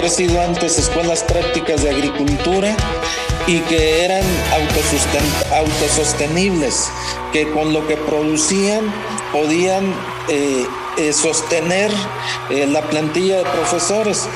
haber sido antes escuelas prácticas de agricultura y que eran autosostenibles, que con lo que producían podían eh, eh, sostener eh, la plantilla de profesores.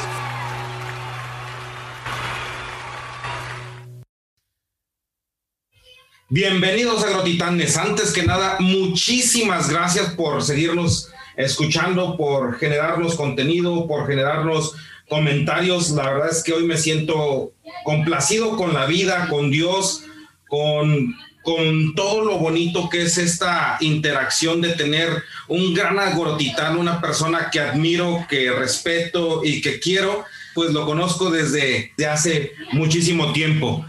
Bienvenidos agrotitanes. Antes que nada, muchísimas gracias por seguirnos escuchando, por generarnos contenido, por generarnos comentarios. La verdad es que hoy me siento complacido con la vida, con Dios, con, con todo lo bonito que es esta interacción de tener un gran agrotitano, una persona que admiro, que respeto y que quiero, pues lo conozco desde hace muchísimo tiempo.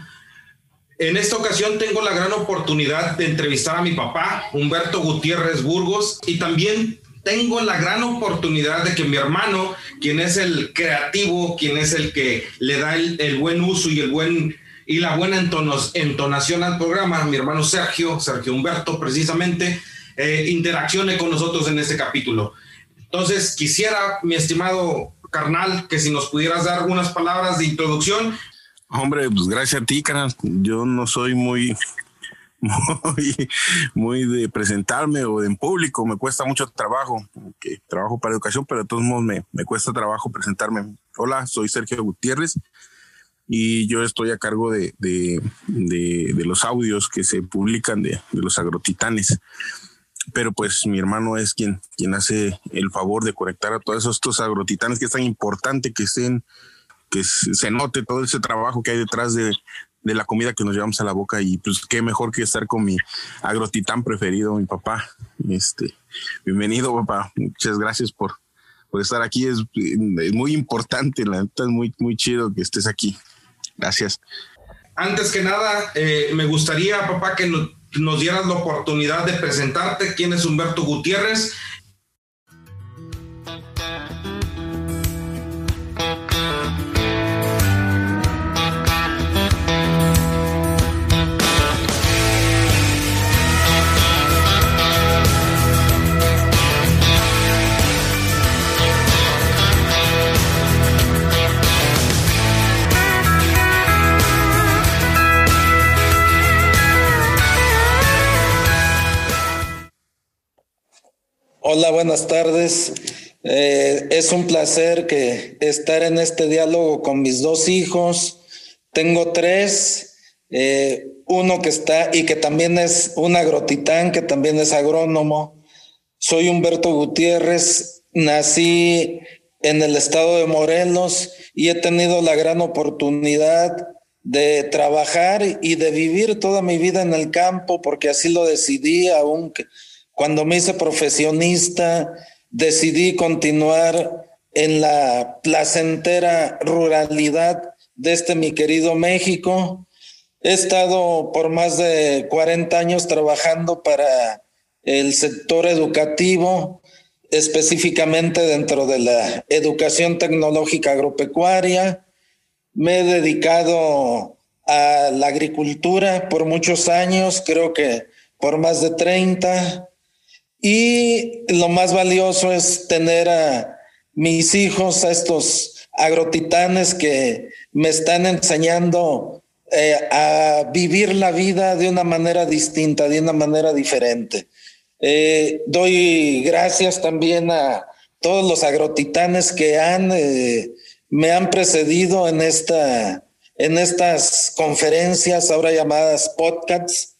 En esta ocasión tengo la gran oportunidad de entrevistar a mi papá, Humberto Gutiérrez Burgos, y también tengo la gran oportunidad de que mi hermano, quien es el creativo, quien es el que le da el, buen uso y el buen y la buena entonación al programa, mi hermano Sergio, Sergio Humberto precisamente, eh, interaccione con nosotros en este capítulo. Entonces, quisiera, mi estimado carnal, que si nos pudieras dar unas palabras de introducción. Hombre, pues gracias a ti, carnal. Yo no soy muy muy, muy de presentarme o en público, me cuesta mucho trabajo, que trabajo para educación, pero de todos modos me, me cuesta trabajo presentarme. Hola, soy Sergio Gutiérrez y yo estoy a cargo de, de, de, los audios que se publican de, los agrotitanes. Pero pues mi hermano es quien, quien hace el favor de conectar a todos estos agrotitanes que es tan importante que estén, que se note todo ese trabajo que hay detrás de, de la comida que nos llevamos a la boca y pues qué mejor que estar con mi agrotitán preferido, mi papá. Este, bienvenido, papá. Muchas gracias por, por estar aquí. Es, muy importante, la neta es muy, muy chido que estés aquí. Gracias. Antes que nada, eh, me gustaría, papá, que nos dieras la oportunidad de presentarte. ¿Quién es Humberto Gutiérrez? Buenas tardes. Eh, es un placer que estar en este diálogo con mis dos hijos. Tengo tres, eh, uno que está y que también es un agrotitán, que también es agrónomo. Soy Humberto Gutiérrez, nací en el estado de Morelos y he tenido la gran oportunidad de trabajar y de vivir toda mi vida en el campo, porque así lo decidí, aunque cuando me hice profesionista, decidí continuar en la placentera ruralidad de este mi querido México. He estado por más de 40 años trabajando para el sector educativo, específicamente dentro de la educación tecnológica agropecuaria. Me he dedicado a la agricultura por muchos años, creo que por más de 30. Y lo más valioso es tener a mis hijos, a estos agrotitanes que me están enseñando eh, a vivir la vida de una manera distinta, de una manera diferente. Eh, doy gracias también a todos los agrotitanes que han, eh, me han precedido en, esta, en estas conferencias, ahora llamadas podcasts,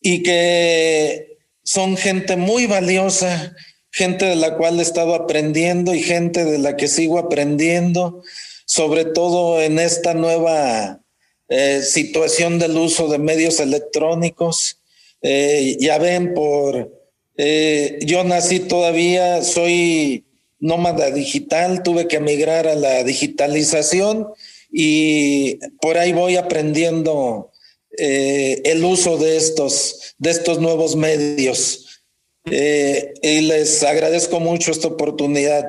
y que son gente muy valiosa, gente de la cual he estado aprendiendo y gente de la que sigo aprendiendo, sobre todo en esta nueva eh, situación del uso de medios electrónicos. Eh, ya ven, por eh, yo nací todavía, soy nómada digital, tuve que emigrar a la digitalización y por ahí voy aprendiendo el uso de estos de estos nuevos medios. Eh, y les agradezco mucho esta oportunidad.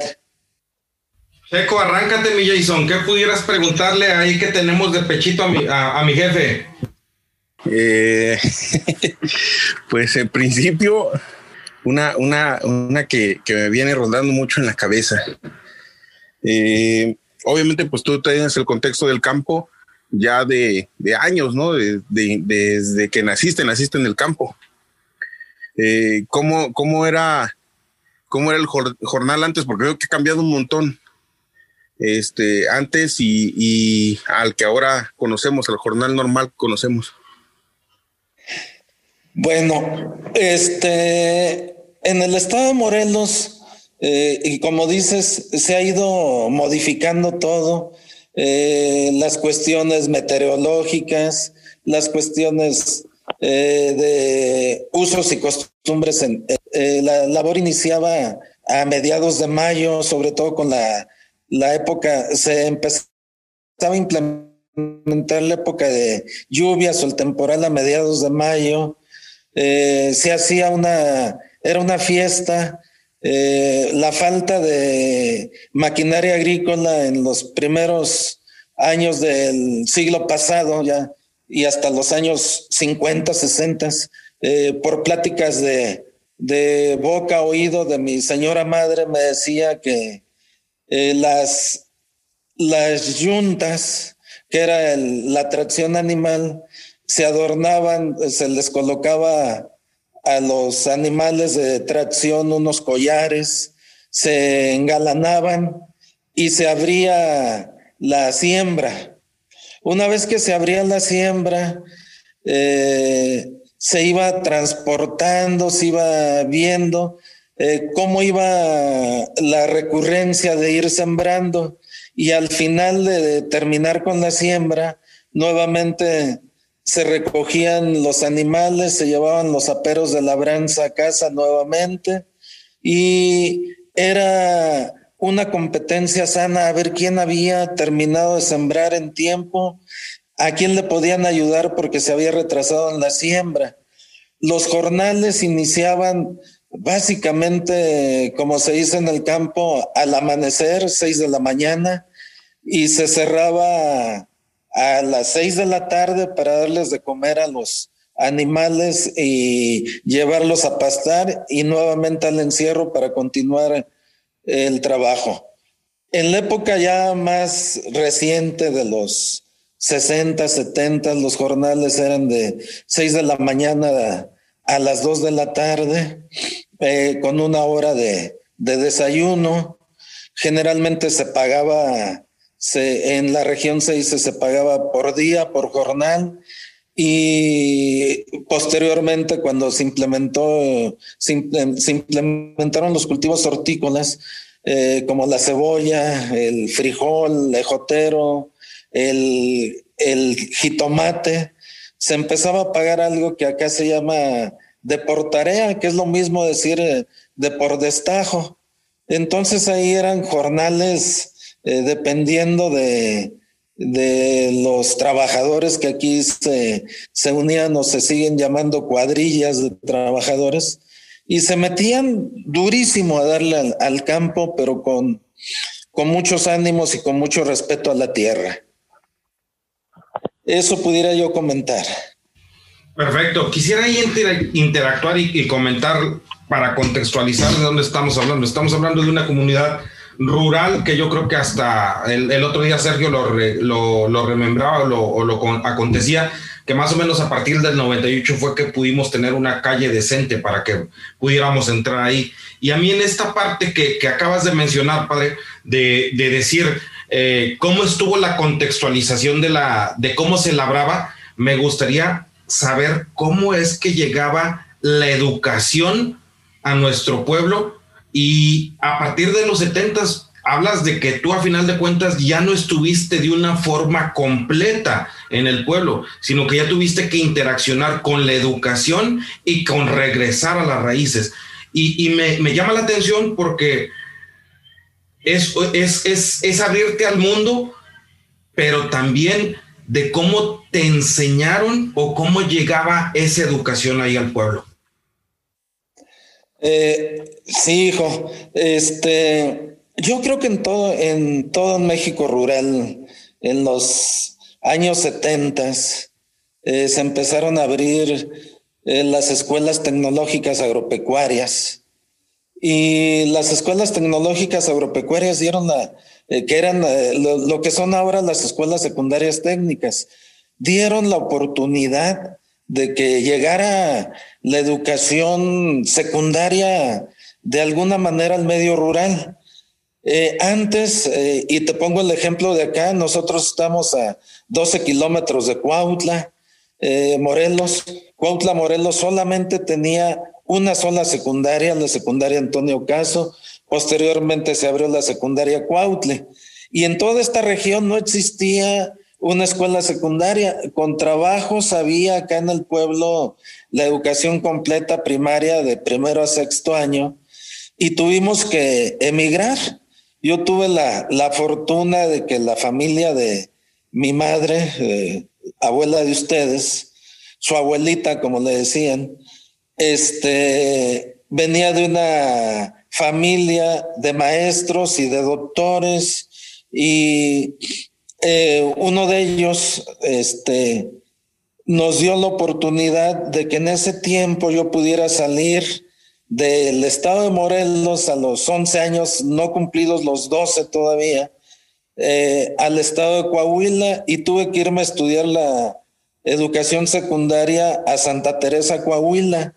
Checo, arráncate, mi Jason. ¿Qué pudieras preguntarle ahí que tenemos de pechito a mi, a, mi jefe? Eh, pues en principio, una, una, una que, me viene rondando mucho en la cabeza. Eh, obviamente, pues tú tienes el contexto del campo ya de, años, ¿no? desde que naciste, naciste en el campo. Eh, ¿cómo, ¿Cómo era cómo era el jornal antes? Porque creo que ha cambiado un montón este, antes y, al que ahora conocemos, el jornal normal conocemos. Bueno, este, en el estado de Morelos, eh, y como dices, se ha ido modificando todo, eh, las cuestiones meteorológicas, las cuestiones eh, de usos y costumbres. En, la labor iniciaba a mediados de mayo, sobre todo con la la época, se empezaba a implementar la época de lluvias o el temporal a mediados de mayo. Eh, se hacía una, era una fiesta. Eh, la falta de maquinaria agrícola en los primeros años del siglo pasado ya y hasta los años 50, 60, eh, por pláticas de, de boca oído de mi señora madre me decía que eh, las, las yuntas, que era la atracción animal, se adornaban, se les colocaba a los animales de tracción unos collares, se engalanaban y se abría la siembra. Una vez que se abría la siembra, eh, se iba transportando, se iba viendo eh, cómo iba la recurrencia de ir sembrando y al final de terminar con la siembra, nuevamente se recogían los animales, se llevaban los aperos de labranza a casa nuevamente y era una competencia sana a ver quién había terminado de sembrar en tiempo, a quién le podían ayudar porque se había retrasado en la siembra. Los jornales iniciaban básicamente, como se dice en el campo, al amanecer, seis de la mañana, y se cerraba a las seis de la tarde para darles de comer a los animales y llevarlos a pastar y nuevamente al encierro para continuar el trabajo. En la época ya más reciente de los 60, 70, los jornales eran de seis de la mañana a las 2 de la tarde eh, con una hora de, desayuno. Generalmente se pagaba, se, en la región se dice, se pagaba por día, por jornal. Y posteriormente, cuando se implementó, se, implementaron los cultivos hortícolas, eh, como la cebolla, el frijol, el ejotero, el, el jitomate, se empezaba a pagar algo que acá se llama de por tarea, que es lo mismo decir eh, de por destajo. Entonces ahí eran jornales eh, dependiendo de, de, los trabajadores que aquí se, se, unían o se siguen llamando cuadrillas de trabajadores y se metían durísimo a darle al, campo, pero con, con muchos ánimos y con mucho respeto a la tierra. Eso pudiera yo comentar. Perfecto. Quisiera interactuar y, comentar para contextualizar de dónde estamos hablando. Estamos hablando de una comunidad rural que yo creo que hasta el, otro día Sergio lo, lo, remembraba o lo, acontecía, que más o menos a partir del 98 fue que pudimos tener una calle decente para que pudiéramos entrar ahí. Y a mí en esta parte que, acabas de mencionar, padre, de, decir eh, cómo estuvo la contextualización de, la, de cómo se labraba, me gustaría saber cómo es que llegaba la educación a nuestro pueblo y a partir de los 70 hablas de que tú a final de cuentas ya no estuviste de una forma completa en el pueblo, sino que ya tuviste que interaccionar con la educación y con regresar a las raíces. Y, me, llama la atención porque es, es, es, es abrirte al mundo, pero también de cómo te enseñaron o cómo llegaba esa educación ahí al pueblo. Eh, sí, hijo. Este, yo creo que en todo, en todo México rural, en los años 70, eh, se empezaron a abrir eh, las escuelas tecnológicas agropecuarias y las escuelas tecnológicas agropecuarias dieron la, que eran lo, que son ahora las escuelas secundarias técnicas, dieron la oportunidad de que llegara la educación secundaria de alguna manera al medio rural. Eh, antes, y te pongo el ejemplo de acá, nosotros estamos a 12 kilómetros de Cuautla, Morelos. Cuautla, Morelos solamente tenía una sola secundaria, la secundaria Antonio Caso, posteriormente se abrió la secundaria Cuautle, y en toda esta región no existía una escuela secundaria. Con trabajos había acá en el pueblo la educación completa primaria de primero a sexto año y tuvimos que emigrar. Yo tuve la, la fortuna de que la familia de mi madre, eh, abuela de ustedes, su abuelita, como le decían, este, venía de una familia de maestros y de doctores y eh, uno de ellos este, nos dio la oportunidad de que en ese tiempo yo pudiera salir del estado de Morelos a los 11 años, no cumplidos los 12 todavía, eh, al estado de Coahuila y tuve que irme a estudiar la educación secundaria a Santa Teresa, Coahuila.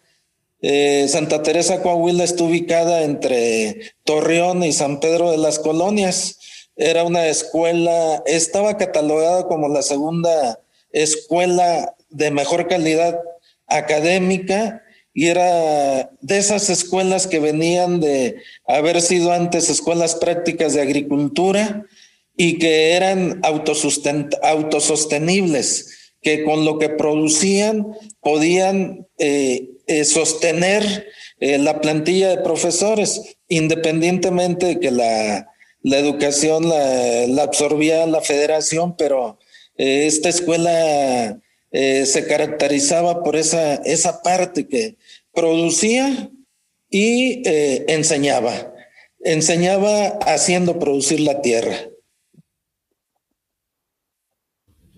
Eh, Santa Teresa Coahuila está ubicada entre Torreón y San Pedro de las Colonias. Era una escuela, estaba catalogada como la segunda escuela de mejor calidad académica y era de esas escuelas que venían de haber sido antes escuelas prácticas de agricultura y que eran autosostenibles que con lo que producían podían eh, eh, sostener eh, la plantilla de profesores, independientemente de que la, la educación la, absorbía la federación, pero esta escuela se caracterizaba por esa, esa parte que producía y enseñaba. Enseñaba haciendo producir la tierra.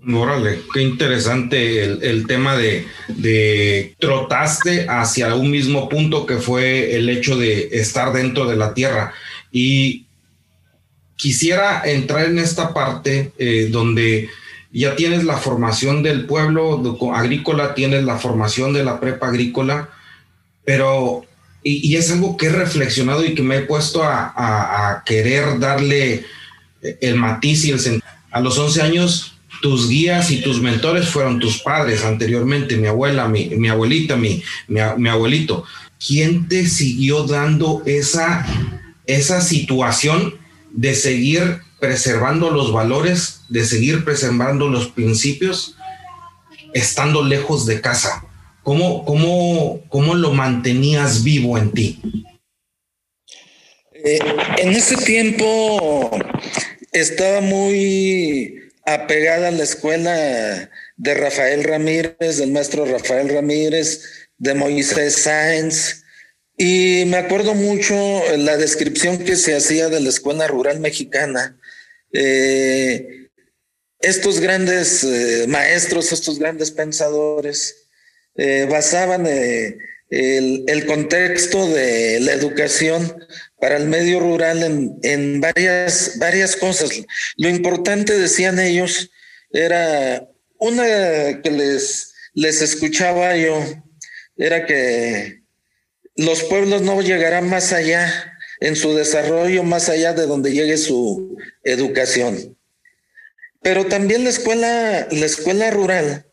Órale, qué interesante el, tema de, de, trotaste hacia un mismo punto que fue el hecho de estar dentro de la tierra. Y quisiera entrar en esta parte eh, donde ya tienes la formación del pueblo agrícola, tienes la formación de la prepa agrícola, pero, y, es algo que he reflexionado y que me he puesto a, a querer darle el matiz y el sentido. A los 11 años tus guías y tus mentores fueron tus padres anteriormente, mi abuela, mi, mi abuelita, mi, mi, abuelito. ¿Quién te siguió dando esa, esa situación de seguir preservando los valores, de seguir preservando los principios, estando lejos de casa? ¿Cómo, cómo, cómo lo mantenías vivo en ti? Eh, en ese tiempo estaba muy apegada a la escuela de Rafael Ramírez, del maestro Rafael Ramírez, de Moisés Sáenz. Y me acuerdo mucho la descripción que se hacía de la escuela rural mexicana. Eh, estos grandes eh, maestros, estos grandes pensadores, eh, basaban el, el, contexto de la educación para el medio rural en, varias, varias cosas. Lo importante, decían ellos, era una que les, les escuchaba yo, era que los pueblos no llegarán más allá en su desarrollo, más allá de donde llegue su educación. Pero también la escuela, la escuela rural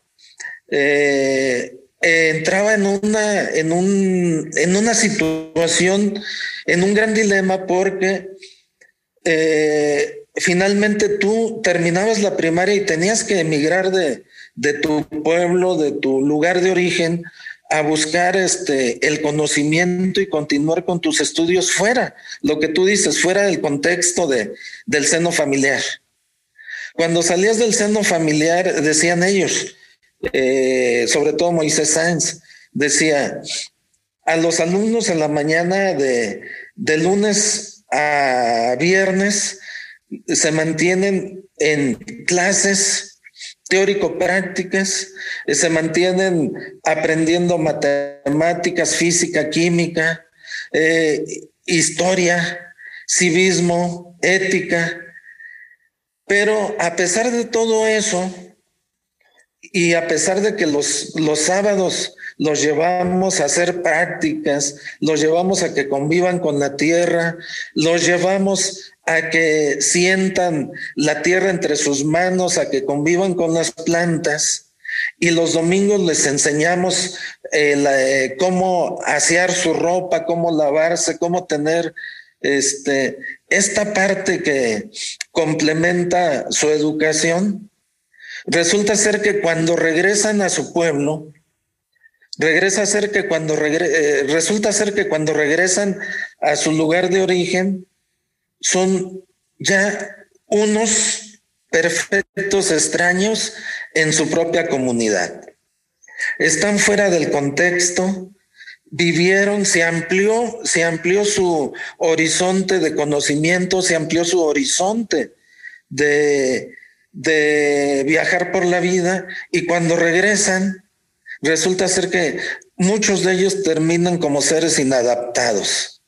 eh, entraba en una, en, un, en una situación, en un gran dilema porque eh, finalmente tú terminabas la primaria y tenías que emigrar de, de tu pueblo, de tu lugar de origen, a buscar este, el conocimiento y continuar con tus estudios fuera, lo que tú dices, fuera del contexto de, del seno familiar. Cuando salías del seno familiar, decían ellos, eh, sobre todo Moisés Sáenz, decía, a los alumnos en la mañana de, de lunes a viernes se mantienen en clases teórico-prácticas, se mantienen aprendiendo matemáticas, física, química, eh, historia, civismo, ética. Pero a pesar de todo eso, y a pesar de que los, los sábados los llevamos a hacer prácticas, los llevamos a que convivan con la tierra, los llevamos a que sientan la tierra entre sus manos, a que convivan con las plantas. Y los domingos les enseñamos eh, eh, cómo asear su ropa, cómo lavarse, cómo tener este, esta parte que complementa su educación. Resulta ser que cuando regresan a su pueblo, regresa ser que cuando eh, resulta ser que cuando regresan a su lugar de origen son ya unos perfectos extraños en su propia comunidad. Están fuera del contexto, vivieron, se amplió, se amplió su horizonte de conocimiento, se amplió su horizonte de, de viajar por la vida y cuando regresan resulta ser que muchos de ellos terminan como seres inadaptados.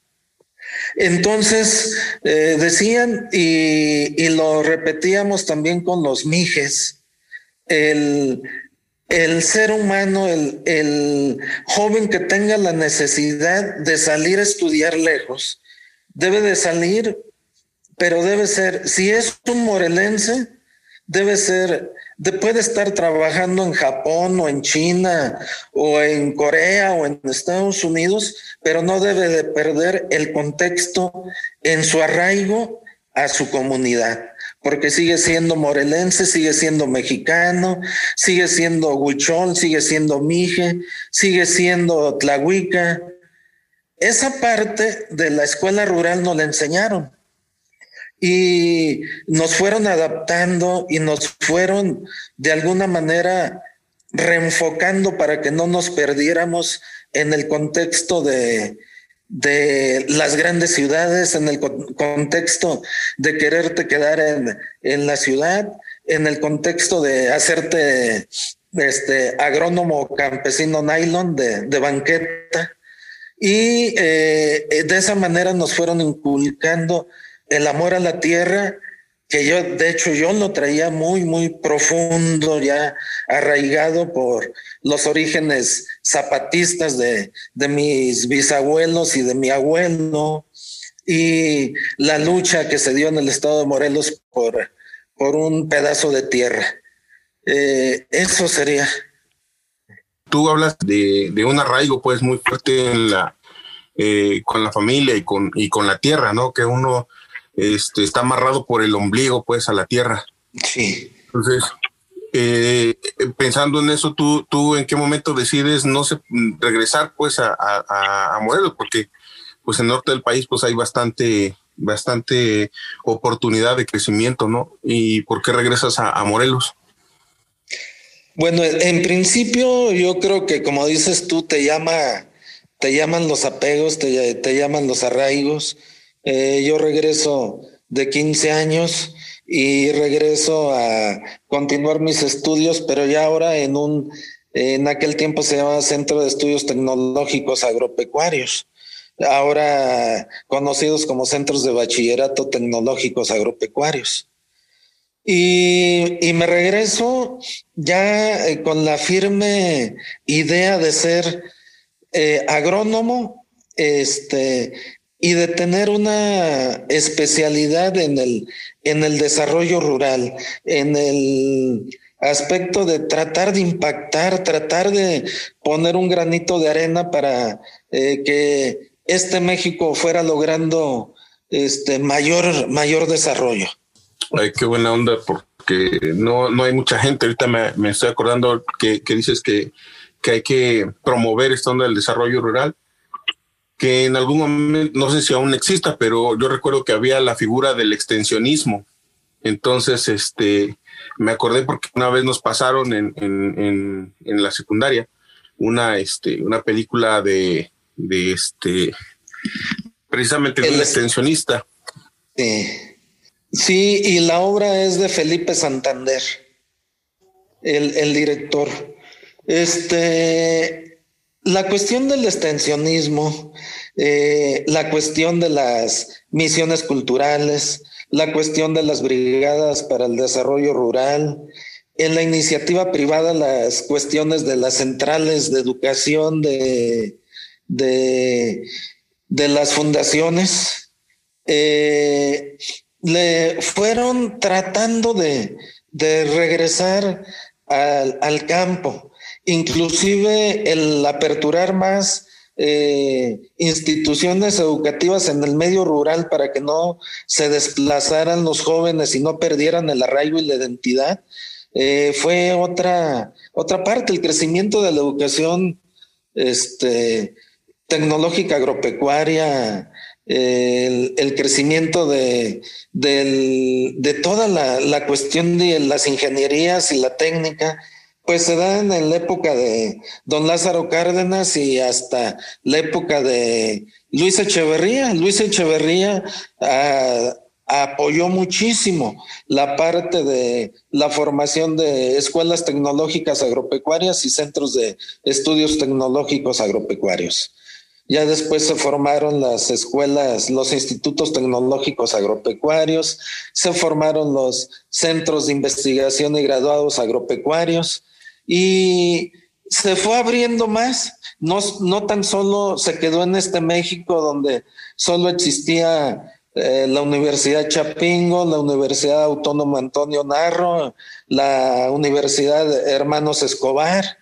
Entonces, eh, decían, y, lo repetíamos también con los mijes, el, el ser humano, el, el, joven que tenga la necesidad de salir a estudiar lejos, debe de salir, pero debe ser, si es un morelense, debe ser puede estar trabajando en Japón o en China o en Corea o en Estados Unidos, pero no debe de perder el contexto en su arraigo a su comunidad, porque sigue siendo morelense, sigue siendo mexicano, sigue siendo huichol, sigue siendo mije, sigue siendo tlahuica. Esa parte de la escuela rural no la enseñaron y nos fueron adaptando y nos fueron de alguna manera reenfocando para que no nos perdiéramos en el contexto de, de las grandes ciudades, en el contexto de quererte quedar en, en, la ciudad, en el contexto de hacerte este agrónomo campesino nylon de, de banqueta. Y eh, de esa manera nos fueron inculcando el amor a la tierra, que yo, de hecho, yo lo traía muy, muy profundo, ya arraigado por los orígenes zapatistas de, de mis bisabuelos y de mi abuelo, y la lucha que se dio en el estado de Morelos por, por un pedazo de tierra. Eh, eso sería. Tú hablas de, de, un arraigo pues muy fuerte eh, con la familia y con, y con la tierra, ¿no? Que uno este, está amarrado por el ombligo, pues, a la tierra. Sí. Entonces, eh, pensando en eso, ¿tú, ¿tú en qué momento decides no regresar, pues, a, a, Morelos? Porque, pues, en el norte del país, pues, hay bastante, bastante oportunidad de crecimiento, ¿no? ¿Y por qué regresas a, Morelos? Bueno, en principio yo creo que como dices tú, te llama, te llaman los apegos, te, te llaman los arraigos, eh, yo regreso de 15 años y regreso a continuar mis estudios, pero ya ahora en un, en aquel tiempo se llamaba Centro de Estudios Tecnológicos Agropecuarios, ahora conocidos como Centros de Bachillerato Tecnológicos Agropecuarios. Y, y me regreso ya eh, con la firme idea de ser eh, agrónomo, este, y de tener una especialidad en el, en el desarrollo rural, en el aspecto de tratar de impactar, tratar de poner un granito de arena para eh, que este México fuera logrando este mayor, mayor desarrollo. Ay, qué buena onda, porque no, no hay mucha gente. Ahorita me, me estoy acordando que, que dices que, que, hay que promover esta onda del desarrollo rural que en algún momento, no sé si aún exista, pero yo recuerdo que había la figura del extensionismo. Entonces, este, me acordé porque una vez nos pasaron en, en, en, la secundaria una, este, una película de, de este, precisamente de un extensionista. Sí. sí, y la obra es de Felipe Santander, el, el director. Este, la cuestión del extensionismo eh, la cuestión de las misiones culturales, la cuestión de las brigadas para el desarrollo rural, en la iniciativa privada las cuestiones de las centrales de educación de, de, las fundaciones, eh, le fueron tratando de, regresar al, al, campo, inclusive el aperturar más eh, instituciones educativas en el medio rural para que no se desplazaran los jóvenes y no perdieran el arraigo y la identidad, eh, fue otra, otra parte, el crecimiento de la educación este, tecnológica agropecuaria, el, crecimiento de, de toda la, la, cuestión de las ingenierías y la técnica, pues se da en la época de don Lázaro Cárdenas y hasta la época de Luis Echeverría. Luis Echeverría ah, apoyó muchísimo la parte de la formación de escuelas tecnológicas agropecuarias y centros de estudios tecnológicos agropecuarios. Ya después se formaron las escuelas, los institutos tecnológicos agropecuarios, se formaron los centros de investigación y graduados agropecuarios y se fue abriendo más. No, no tan solo se quedó en este México donde solo existía eh, la Universidad Chapingo, la Universidad Autónoma Antonio Narro, la Universidad Hermanos Escobar,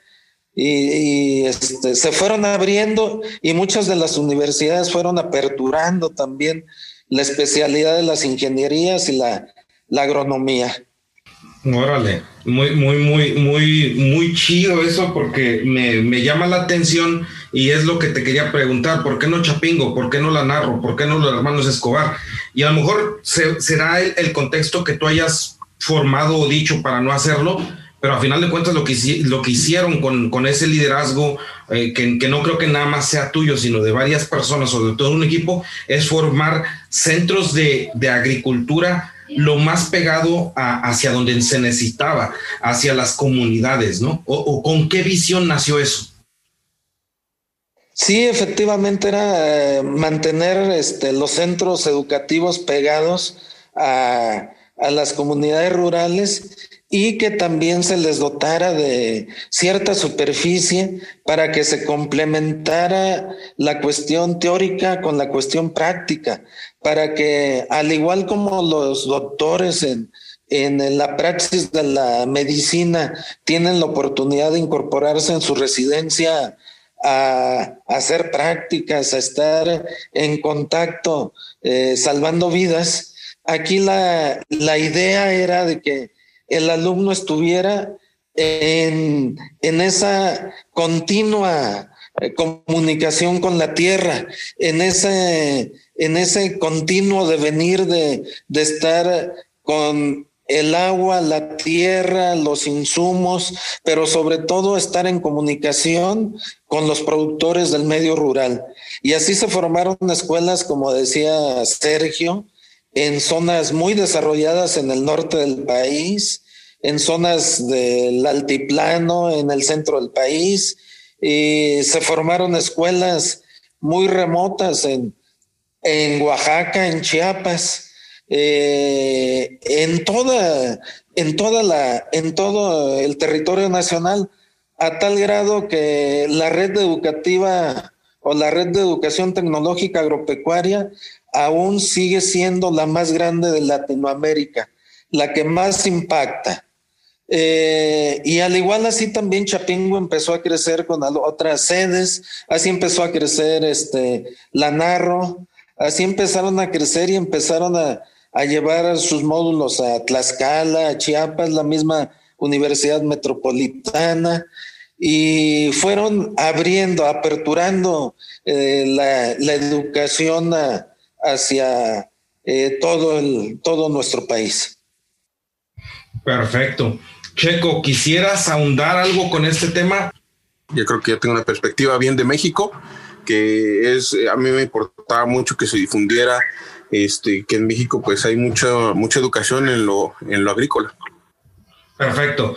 y, este, se fueron abriendo y muchas de las universidades fueron aperturando también la especialidad de las ingenierías y la agronomía. Órale, muy, muy, muy, muy, muy chido eso porque me, llama la atención y es lo que te quería preguntar, ¿por qué no Chapingo? ¿Por qué no la narro? ¿Por qué no los hermanos Escobar? Y a lo mejor será el, contexto que tú hayas formado o dicho para no hacerlo, pero a final de cuentas lo que, hicieron con, ese liderazgo, eh, que, que, no creo que nada más sea tuyo, sino de varias personas o de todo un equipo, es formar centros de, de agricultura lo más pegado hacia donde se necesitaba, hacia las comunidades, ¿no? O, con qué visión nació eso? Sí, efectivamente era eh, mantener este, los centros educativos pegados a, a las comunidades rurales y que también se les dotara de cierta superficie para que se complementara la cuestión teórica con la cuestión práctica, para que al igual como los doctores en, en la praxis de la medicina tienen la oportunidad de incorporarse en su residencia a, hacer prácticas, a estar en contacto, eh, salvando vidas, aquí la, la idea era de que el alumno estuviera en, esa continua comunicación con la tierra, en ese, en ese continuo devenir de, de estar con el agua, la tierra, los insumos, pero sobre todo estar en comunicación con los productores del medio rural. Y así se formaron escuelas, como decía Sergio, en zonas muy desarrolladas en el norte del país, en zonas del altiplano, en el centro del país, y se formaron escuelas muy remotas en, en Oaxaca, en Chiapas, eh, en toda, en toda la, en todo el territorio nacional, a tal grado que la red educativa o la red de educación tecnológica agropecuaria aún sigue siendo la más grande de Latinoamérica, la que más impacta. Eh, y al igual así también Chapingo empezó a crecer con otras sedes, así empezó a crecer este, la Narro, así empezaron a crecer y empezaron a, llevar sus módulos a Tlaxcala, a Chiapas, la misma Universidad Metropolitana, y fueron abriendo, aperturando eh, la, la, educación hacia eh, todo, el, todo nuestro país. Perfecto. Checo, ¿quisieras ahondar algo con este tema? Yo creo que ya tengo una perspectiva bien de México, que es, a mí me importaba mucho que se difundiera este, que en México pues hay mucha, mucha educación en lo, en lo agrícola. Perfecto.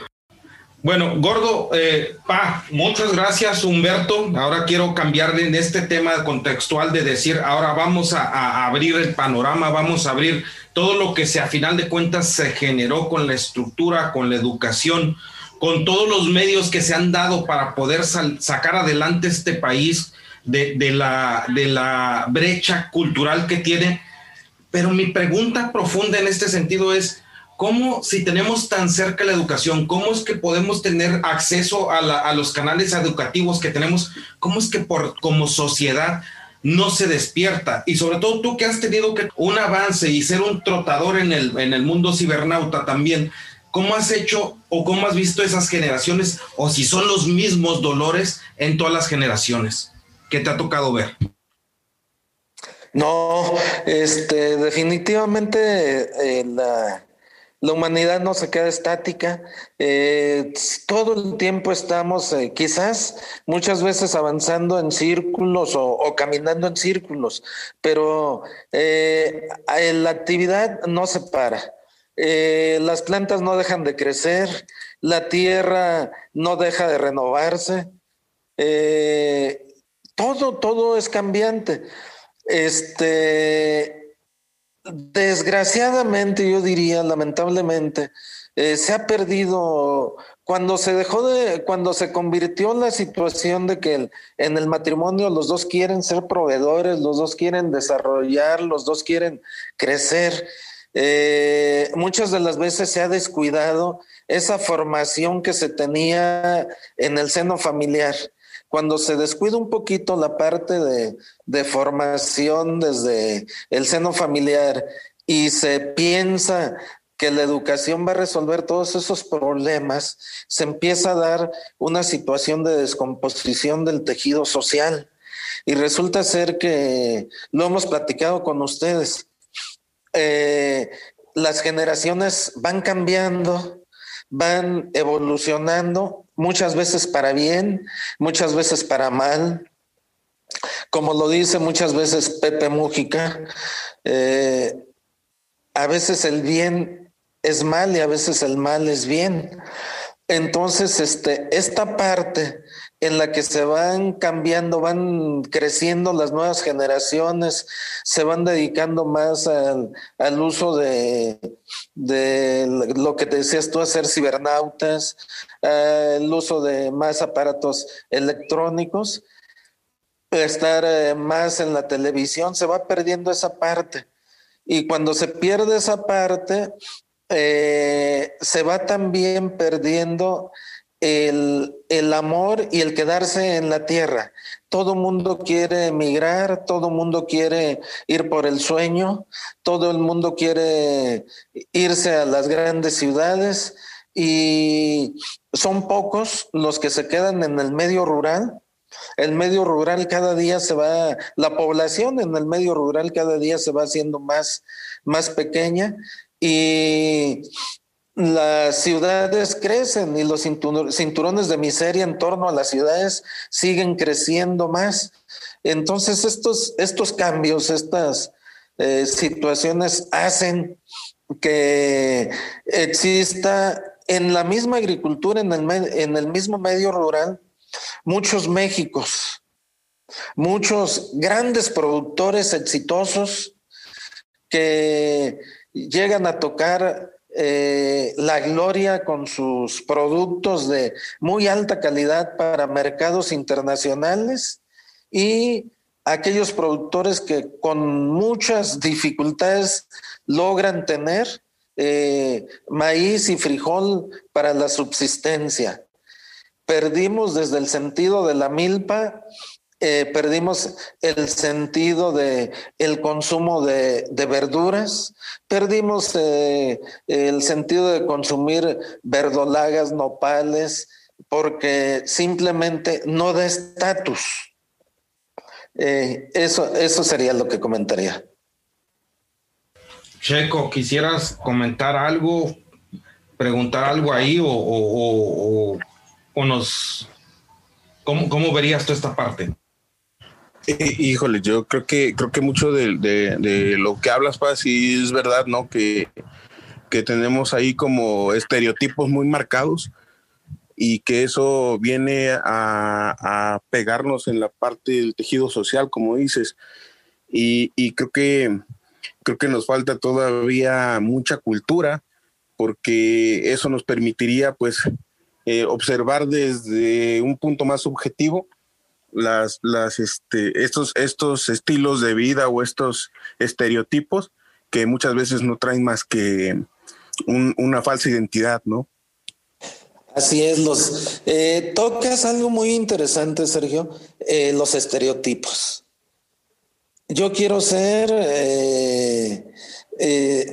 Bueno, Gordo, eh, pa, muchas gracias, Humberto. Ahora quiero cambiar de este tema contextual de decir, ahora vamos a, abrir el panorama, vamos a abrir todo lo que se a final de cuentas se generó con la estructura, con la educación, con todos los medios que se han dado para poder sacar adelante este país de, la, de la brecha cultural que tiene. Pero mi pregunta profunda en este sentido es, ¿Cómo, si tenemos tan cerca la educación, cómo es que podemos tener acceso a, los canales educativos que tenemos? ¿Cómo es que por, como sociedad no se despierta? Y sobre todo tú que has tenido un avance y ser un trotador en el, en el mundo cibernauta también, ¿cómo has hecho o cómo has visto esas generaciones o si son los mismos dolores en todas las generaciones que te ha tocado ver? No, este, definitivamente eh, la, la humanidad no se queda estática, eh, todo el tiempo estamos eh, quizás muchas veces avanzando en círculos o, caminando en círculos, pero eh, la actividad no se para. las plantas no dejan de crecer, la tierra no deja de renovarse, todo, todo es cambiante. Este, Desgraciadamente, yo diría, lamentablemente, eh, se ha perdido cuando se dejó de, cuando se convirtió en la situación de que en el matrimonio los dos quieren ser proveedores, los dos quieren desarrollar, los dos quieren crecer. Eh, muchas de las veces se ha descuidado esa formación que se tenía en el seno familiar cuando se descuida un poquito la parte de, formación desde el seno familiar y se piensa que la educación va a resolver todos esos problemas, se empieza a dar una situación de descomposición del tejido social. Y resulta ser que lo hemos platicado con ustedes. Eh, las generaciones van cambiando, van evolucionando, muchas veces para bien, muchas veces para mal. Como lo dice muchas veces Pepe Mújica, eh, a veces el bien es mal y a veces el mal es bien. Entonces, este, esta parte en la que se van cambiando, van creciendo las nuevas generaciones, se van dedicando más al, uso de, lo que decías tú, hacer cibernautas, el uso de más aparatos electrónicos, estar eh, más en la televisión, se va perdiendo esa parte. Y cuando se pierde esa parte, eh, se va también perdiendo el, el, amor y el quedarse en la tierra. Todo mundo quiere emigrar, todo mundo quiere ir por el sueño, todo el mundo quiere irse a las grandes ciudades y son pocos los que se quedan en el medio rural. El medio rural cada día se va, la población en el medio rural cada día se va haciendo más, más pequeña y las ciudades crecen y los cinturones de miseria en torno a las ciudades siguen creciendo más. Entonces estos, estos cambios, estas eh, situaciones hacen que exista en la misma agricultura, en el, en el mismo medio rural, muchos Méxicos, muchos grandes productores exitosos que llegan a tocar eh, la gloria con sus productos de muy alta calidad para mercados internacionales y aquellos productores que con muchas dificultades logran tener eh, maíz y frijol para la subsistencia. Perdimos desde el sentido de la milpa eh, perdimos el sentido de el consumo de, verduras, perdimos eh, el sentido de consumir verdolagas, nopales, porque simplemente no da estatus. Eh, eso, eso sería lo que comentaría. Checo, ¿quisieras comentar algo, preguntar algo ahí o, o, nos... ¿Cómo, ¿Cómo verías tú esta parte? Híjole, yo creo que creo que mucho de, lo que hablas, Paz, sí es verdad, ¿no? Que, que tenemos ahí como estereotipos muy marcados. y que eso viene a, pegarnos en la parte del tejido social, como dices. Y, creo que creo que nos falta todavía mucha cultura porque eso nos permitiría pues eh, observar desde un punto más subjetivo las, las, este, estos, estos estilos de vida o estos estereotipos que muchas veces no traen más que una falsa identidad, ¿no? Así es, los eh, tocas algo muy interesante, Sergio, eh, los estereotipos. Yo quiero ser, eh,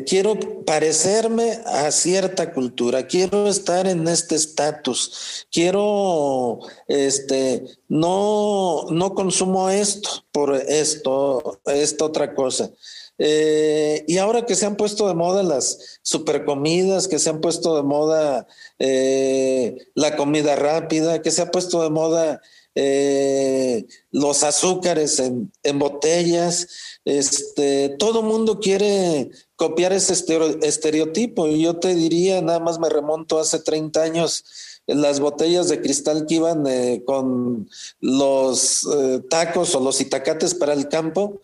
quiero parecerme a cierta cultura, quiero estar en este estatus, quiero, este, no, no consumo esto por esto, esta otra cosa. Eh, y ahora que se han puesto de moda las supercomidas, que se han puesto de moda eh, la comida rápida, que se ha puesto de moda eh, los azúcares en, botellas, este, todo mundo quiere copiar ese estereotipo. Y yo te diría, nada más me remonto hace 30 años, las botellas de cristal que iban con los tacos o los itacates para el campo,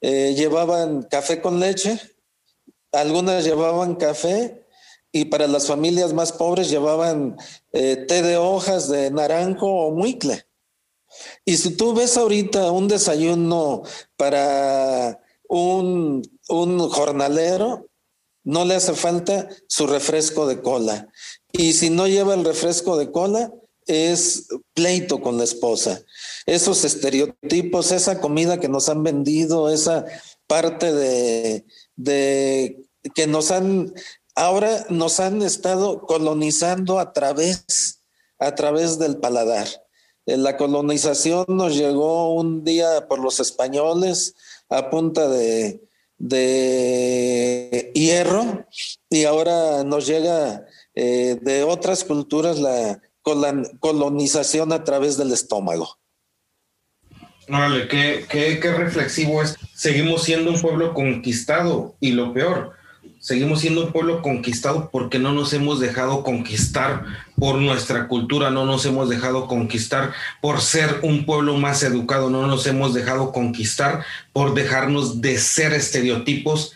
eh, llevaban café con leche, algunas llevaban café y para las familias más pobres llevaban eh, té de hojas de naranjo o muicle. Y si tú ves ahorita un desayuno para un, un jornalero, no le hace falta su refresco de cola. Y si no lleva el refresco de cola, es pleito con la esposa. Esos estereotipos, esa comida que nos han vendido, esa parte de, que nos han, ahora nos han estado colonizando a través, a través del paladar. Eh, la colonización nos llegó un día por los españoles a punta de, de hierro y ahora nos llega eh, de otras culturas la colonización a través del estómago. Vale, qué, qué, qué reflexivo es. Seguimos siendo un pueblo conquistado y lo peor, seguimos siendo un pueblo conquistado porque no nos hemos dejado conquistar por nuestra cultura, no nos hemos dejado conquistar por ser un pueblo más educado, no nos hemos dejado conquistar por dejarnos de ser estereotipos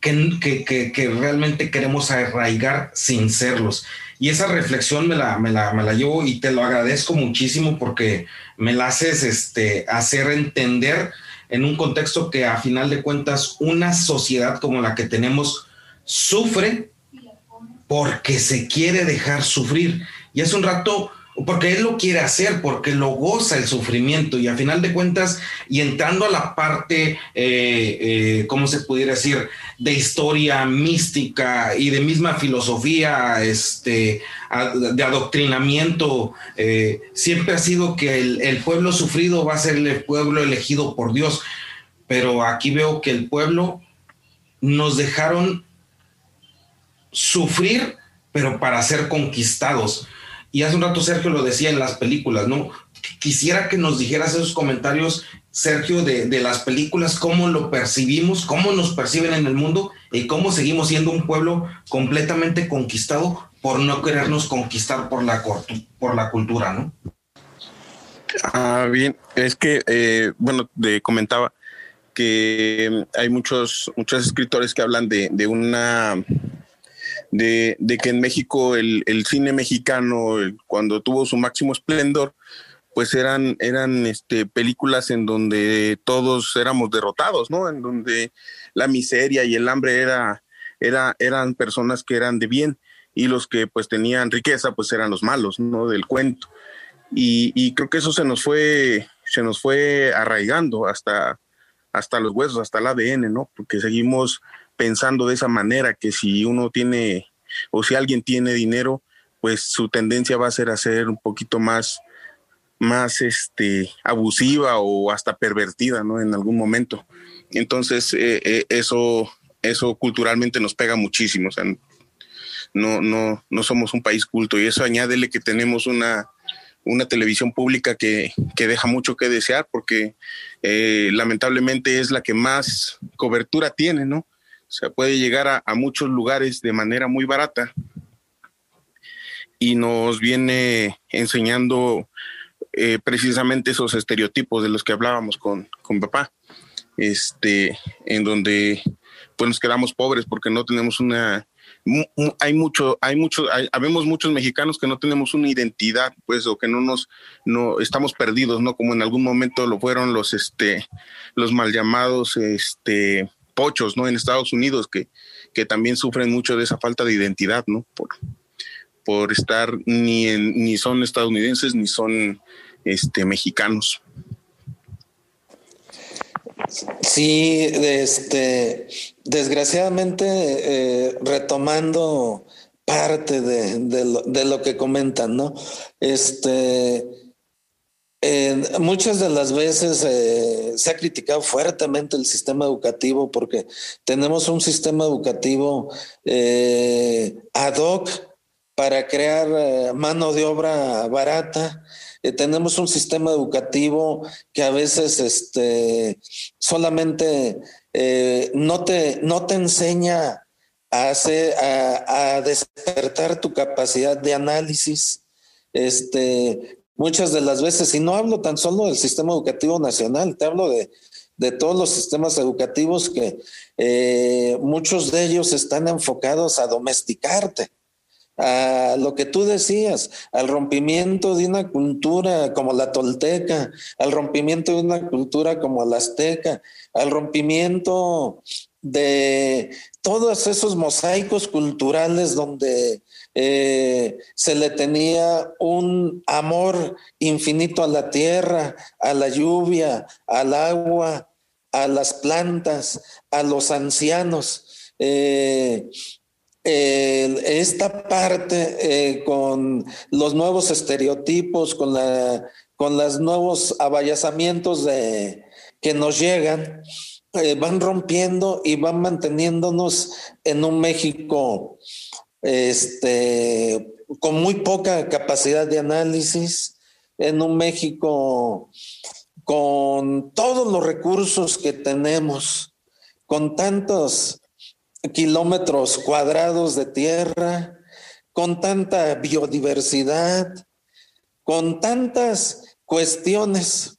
que, que, que realmente queremos arraigar sin serlos. Y esa reflexión me la, me la, me llevo y te lo agradezco muchísimo porque me la haces este, hacer entender en un contexto que a final de cuentas una sociedad como la que tenemos sufre porque se quiere dejar sufrir. Y hace un rato porque él lo quiere hacer, porque lo goza el sufrimiento y a final de cuentas, y entrando a la parte, eh, eh, ¿cómo se pudiera decir?, de historia mística y de misma filosofía, este, de adoctrinamiento, eh, siempre ha sido que el, el pueblo sufrido va a ser el pueblo elegido por Dios, pero aquí veo que el pueblo nos dejaron sufrir, pero para ser conquistados y hace un rato Sergio lo decía en las películas, ¿no? Quisiera que nos dijeras esos comentarios, Sergio, de, las películas, cómo lo percibimos, cómo nos perciben en el mundo y cómo seguimos siendo un pueblo completamente conquistado por no querernos conquistar por la, por la cultura, ¿no? Ah, bien, es que, eh, bueno, te comentaba que hay muchos, muchos escritores que hablan de, de una de, que en México el, cine mexicano, cuando tuvo su máximo esplendor, pues eran, eran este, películas en donde todos éramos derrotados, ¿no? En donde la miseria y el hambre era, era, eran personas que eran de bien y los que pues tenían riqueza pues eran los malos, ¿no? Del cuento. Y, y creo que eso se nos fue, se nos fue arraigando hasta, hasta los huesos, hasta el ADN, ¿no? Porque seguimos pensando de esa manera, que si uno tiene o si alguien tiene dinero, pues su tendencia va a ser a ser un poquito más, más este, abusiva o hasta pervertida, ¿no? En algún momento. Entonces, eh, eh, eso, eso culturalmente nos pega muchísimo. O sea, no, no, no somos un país culto y eso añádele que tenemos una, una televisión pública que, que, deja mucho que desear porque eh, lamentablemente es la que más cobertura tiene, ¿no? O sea, puede llegar a, muchos lugares de manera muy barata. y nos viene enseñando eh, precisamente esos estereotipos de los que hablábamos con, con papá, este, en donde pues nos quedamos pobres porque no tenemos una hay mucho, hay mucho, habemos muchos mexicanos que no tenemos una identidad, pues, o que no nos, no, estamos perdidos, ¿no? Como en algún momento lo fueron los, este, los mal llamados, este, pochos, ¿no? En Estados Unidos, que, que también sufren mucho de esa falta de identidad, ¿no? Por, por estar ni en, ni son estadounidenses ni son, este, mexicanos. Sí, este, desgraciadamente, eh, retomando parte de, lo, que comentan, ¿no? Este, muchas de las veces eh, se ha criticado fuertemente el sistema educativo porque tenemos un sistema educativo eh, ad hoc para crear mano de obra barata eh, tenemos un sistema educativo que a veces este, solamente eh, no, te, no te enseña a, hacer, a, despertar tu capacidad de análisis. Este, muchas de las veces, y no hablo tan solo del sistema educativo nacional, te hablo de, todos los sistemas educativos que eh, muchos de ellos están enfocados a domesticarte a lo que tú decías, al rompimiento de una cultura como la tolteca, al rompimiento de una cultura como la azteca, al rompimiento de todos esos mosaicos culturales donde eh, se le tenía un amor infinito a la tierra, a la lluvia, al agua, a las plantas, a los ancianos. Eh, esta parte eh, con los nuevos estereotipos, con, los nuevos abayazamientos de, que nos llegan, van rompiendo y van manteniéndonos en un México este, con muy poca capacidad de análisis, en un México con todos los recursos que tenemos, con tantos kilómetros cuadrados de tierra, con tanta biodiversidad, con tantas cuestiones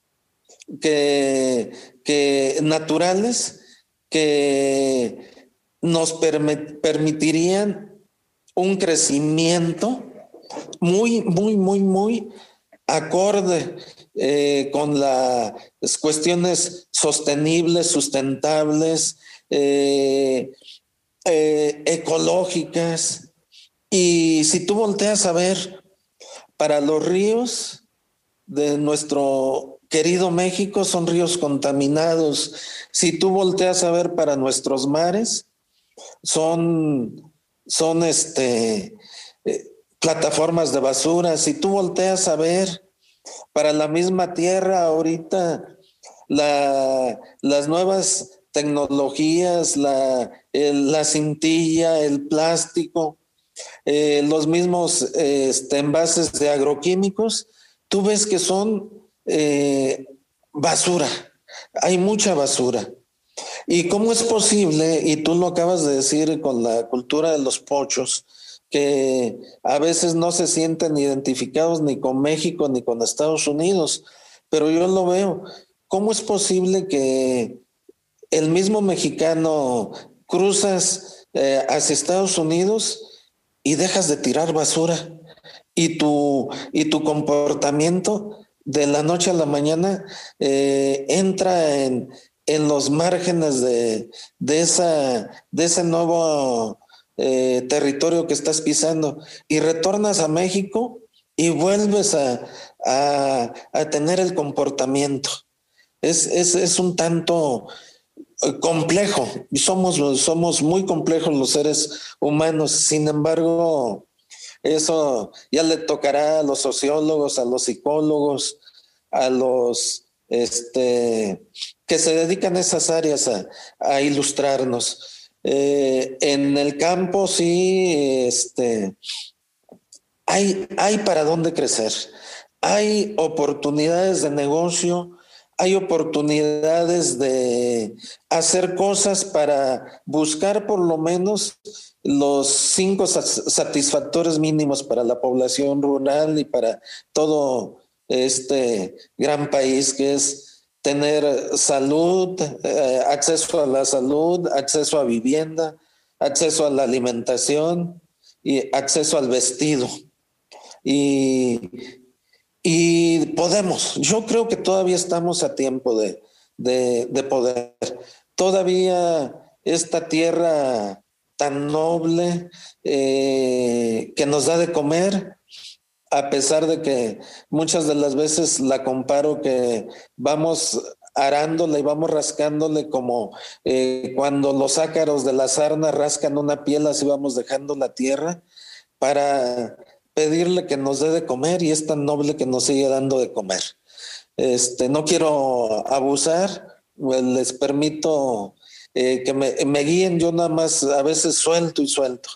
que, naturales que nos permitirían un crecimiento muy, muy, muy, muy acorde eh, con las cuestiones sostenibles, sustentables, eh, eh, ecológicas. Y si tú volteas a ver, para los ríos de nuestro querido México son ríos contaminados. Si tú volteas a ver para nuestros mares, son, son este, eh, plataformas de basura. Si tú volteas a ver para la misma tierra ahorita, la, las nuevas tecnologías, la, la cintilla, el plástico, eh, los mismos este, envases de agroquímicos, tú ves que son eh, basura, hay mucha basura. ¿Y cómo es posible, y tú lo acabas de decir con la cultura de los pochos, que a veces no se sienten identificados ni con México ni con Estados Unidos, pero yo lo veo. ¿Cómo es posible que el mismo mexicano cruzas eh, hacia Estados Unidos y dejas de tirar basura y tu, y tu comportamiento de la noche a la mañana eh, entra en, los márgenes de, esa, de ese nuevo eh, territorio que estás pisando y retornas a México y vuelves a, tener el comportamiento. Es, es, es un tanto complejo y somos, somos muy complejos los seres humanos. Sin embargo, eso ya le tocará a los sociólogos, a los psicólogos, a los este, que se dedican a esas áreas a, ilustrarnos. Eh, en el campo sí, este, hay, hay para dónde crecer, hay oportunidades de negocio hay oportunidades de hacer cosas para buscar por lo menos los cinco satisfactores mínimos para la población rural y para todo este gran país que es tener salud, eh, acceso a la salud, acceso a vivienda, acceso a la alimentación y acceso al vestido. Y, y podemos, yo creo que todavía estamos a tiempo de, de poder. Todavía esta tierra tan noble eh, que nos da de comer, a pesar de que muchas de las veces la comparo que vamos arándola y vamos rascándole como eh, cuando los ácaros de la sarna rascan una piel, así vamos dejando la tierra para pedirle que nos dé de comer y es tan noble que nos sigue dando de comer. Este, no quiero abusar, pues, les permito eh, que me guíen, yo nada más a veces suelto y suelto.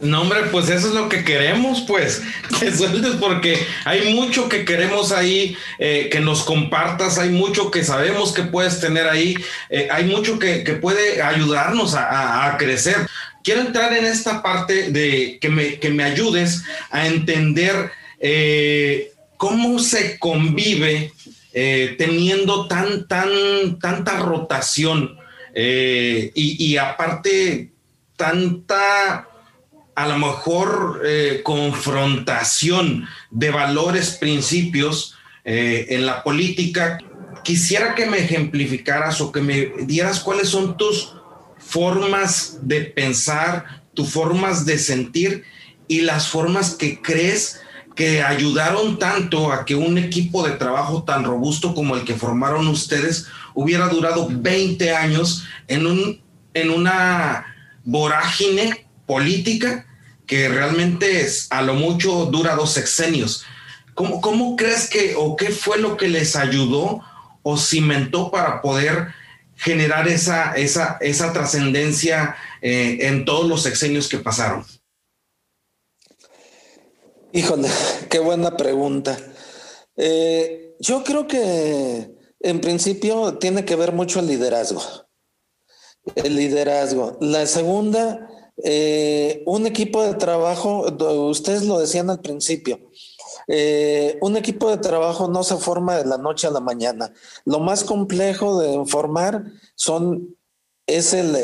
No, hombre, pues eso es lo que queremos, pues, que sueltes porque hay mucho que queremos ahí, eh, que nos compartas, hay mucho que sabemos que puedes tener ahí, eh, hay mucho que, puede ayudarnos a, crecer. Quiero entrar en esta parte de que me, que me ayudes a entender cómo se convive eh, teniendo tan, tan, tanta rotación eh, y, aparte tanta, a lo mejor, eh, confrontación de valores, principios en la política, quisiera que me ejemplificaras o que me dieras cuáles son tus formas de pensar, tus formas de sentir y las formas que crees que ayudaron tanto a que un equipo de trabajo tan robusto como el que formaron ustedes hubiera durado 20 años en, un, en una vorágine política que realmente es, a lo mucho dura dos sexenios. ¿Cómo, ¿Cómo crees que o qué fue lo que les ayudó o cimentó para poder generar esa, esa, esa trascendencia eh, en todos los sexenios que pasaron? Híjole, qué buena pregunta. Eh, yo creo que en principio tiene que ver mucho el liderazgo. El liderazgo. La segunda, eh, un equipo de trabajo, ustedes lo decían al principio, eh, un equipo de trabajo no se forma de la noche a la mañana. Lo más complejo de formar son, es el,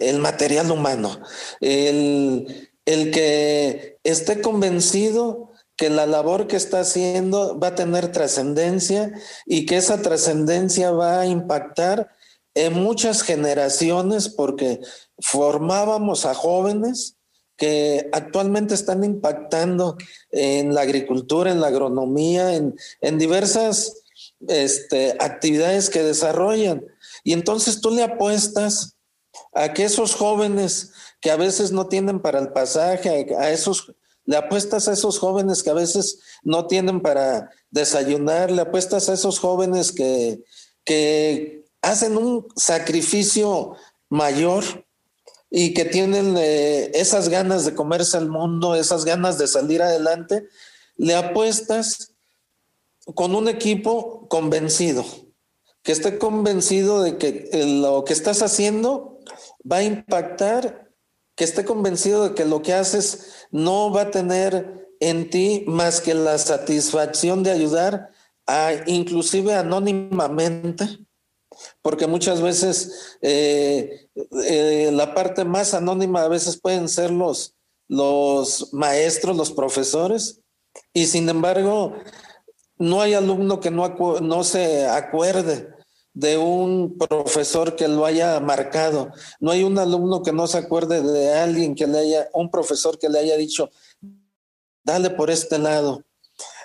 el material humano, el, el que esté convencido que la labor que está haciendo va a tener trascendencia y que esa trascendencia va a impactar en muchas generaciones porque formábamos a jóvenes que actualmente están impactando en la agricultura, en la agronomía, en, diversas este, actividades que desarrollan. Y entonces tú le apuestas a que esos jóvenes que a veces no tienen para el pasaje, a, esos, le apuestas a esos jóvenes que a veces no tienen para desayunar, le apuestas a esos jóvenes que, que hacen un sacrificio mayor y que tienen eh, esas ganas de comerse el mundo, esas ganas de salir adelante, le apuestas con un equipo convencido, que esté convencido de que lo que estás haciendo va a impactar que esté convencido de que lo que haces no va a tener en ti más que la satisfacción de ayudar a inclusive anónimamente, porque muchas veces eh, eh, la parte más anónima a veces pueden ser los, los maestros, los profesores, y sin embargo no hay alumno que no, no se acuerde de un profesor que lo haya marcado. No hay un alumno que no se acuerde de alguien que le haya, un profesor que le haya dicho, dale por este lado.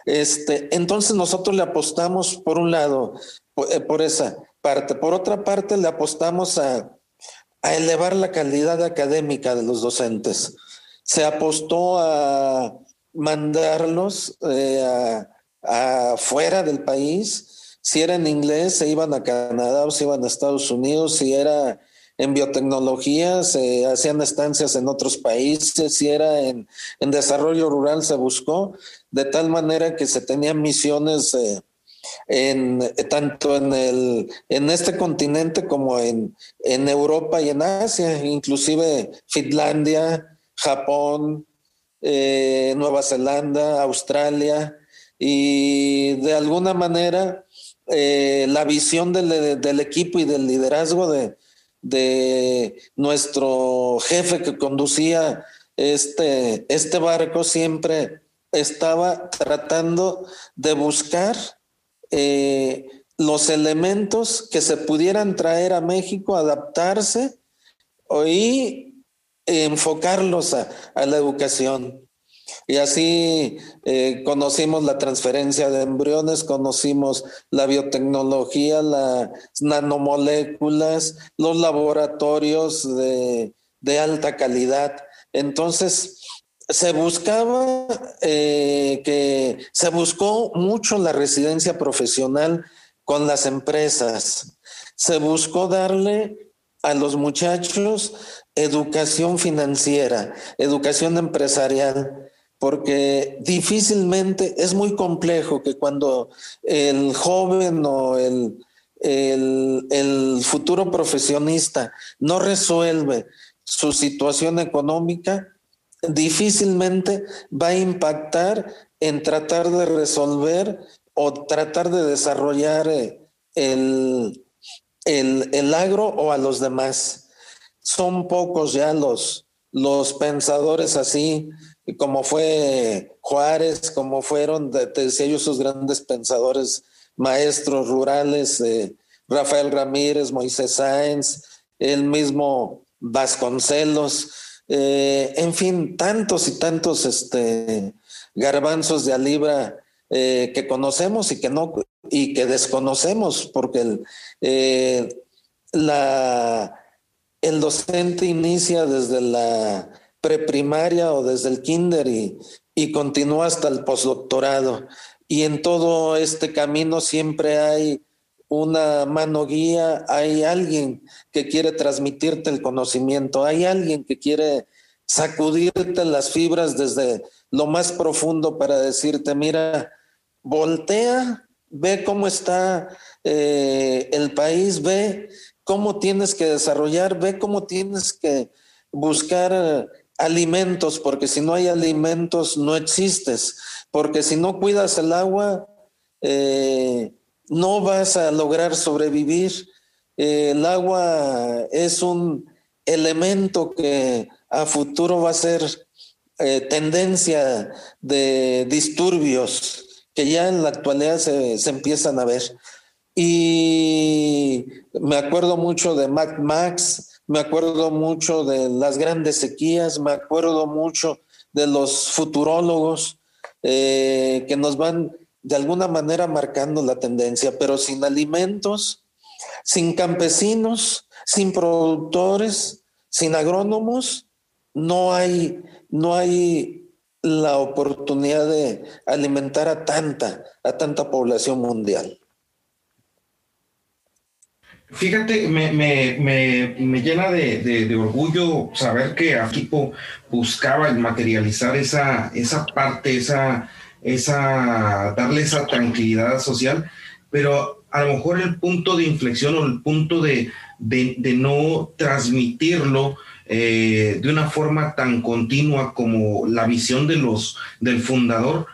Este, entonces nosotros le apostamos por un lado, eh, por, esa Por otra parte, le apostamos a, elevar la calidad académica de los docentes. Se apostó a mandarlos eh, afuera del país si era en inglés, se iban a Canadá o se iban a Estados Unidos. Si era en biotecnología, se hacían estancias en otros países. Si era en, desarrollo rural, se buscó de tal manera que se tenían misiones en, tanto en, el, en este continente como en, en Europa y en Asia, inclusive Finlandia, Japón, eh, Nueva Zelanda, Australia, y de alguna manera eh, la visión del, del, equipo y del liderazgo de, de nuestro jefe que conducía este, este barco siempre estaba tratando de buscar eh, los elementos que se pudieran traer a México, adaptarse y enfocarlos a, la educación. Y así eh, conocimos la transferencia de embriones, conocimos la biotecnología, las nanomoléculas, los laboratorios de, de alta calidad. Entonces, se buscaba eh, que se buscó mucho la residencia profesional con las empresas. Se buscó darle a los muchachos educación financiera, educación empresarial, porque difícilmente es muy complejo que cuando el joven o el, el, el futuro profesionista no resuelve su situación económica, difícilmente va a impactar en tratar de resolver o tratar de desarrollar eh, el, el, agro o a los demás. Son pocos ya los, los pensadores así, como fue Juárez, como fueron, te decía yo, esos grandes pensadores, maestros rurales, eh, Rafael Ramírez, Moisés Sáenz, el mismo Vasconcelos, eh, en fin, tantos y tantos este, garbanzos de alibra eh, que conocemos y que no y que desconocemos, porque el, eh, la, el docente inicia desde la preprimaria o desde el kinder y, y continúa hasta el postdoctorado. Y en todo este camino siempre hay una mano guía, hay alguien que quiere transmitirte el conocimiento, hay alguien que quiere sacudirte las fibras desde lo más profundo para decirte, mira, voltea, ve cómo está eh, el país, ve cómo tienes que desarrollar, ve cómo tienes que buscar alimentos, porque si no hay alimentos no existes, porque si no cuidas el agua, eh, no vas a lograr sobrevivir. el agua es un elemento que a futuro va a ser eh, tendencia de disturbios que ya en la actualidad se, empiezan a ver. Y me acuerdo mucho de Mac Max, me acuerdo mucho de las grandes sequías, me acuerdo mucho de los futurólogos eh, que nos van de alguna manera marcando la tendencia, pero sin alimentos, sin campesinos, sin productores, sin agrónomos, no hay, no hay la oportunidad de alimentar a tanta, a tanta población mundial. Fíjate, me, me, me, me llena de, de, orgullo saber que Equipo buscaba materializar esa, esa parte, esa, esa, darle esa tranquilidad social, pero a lo mejor el punto de inflexión o el punto de, de no transmitirlo eh, de una forma tan continua como la visión de los, del fundador,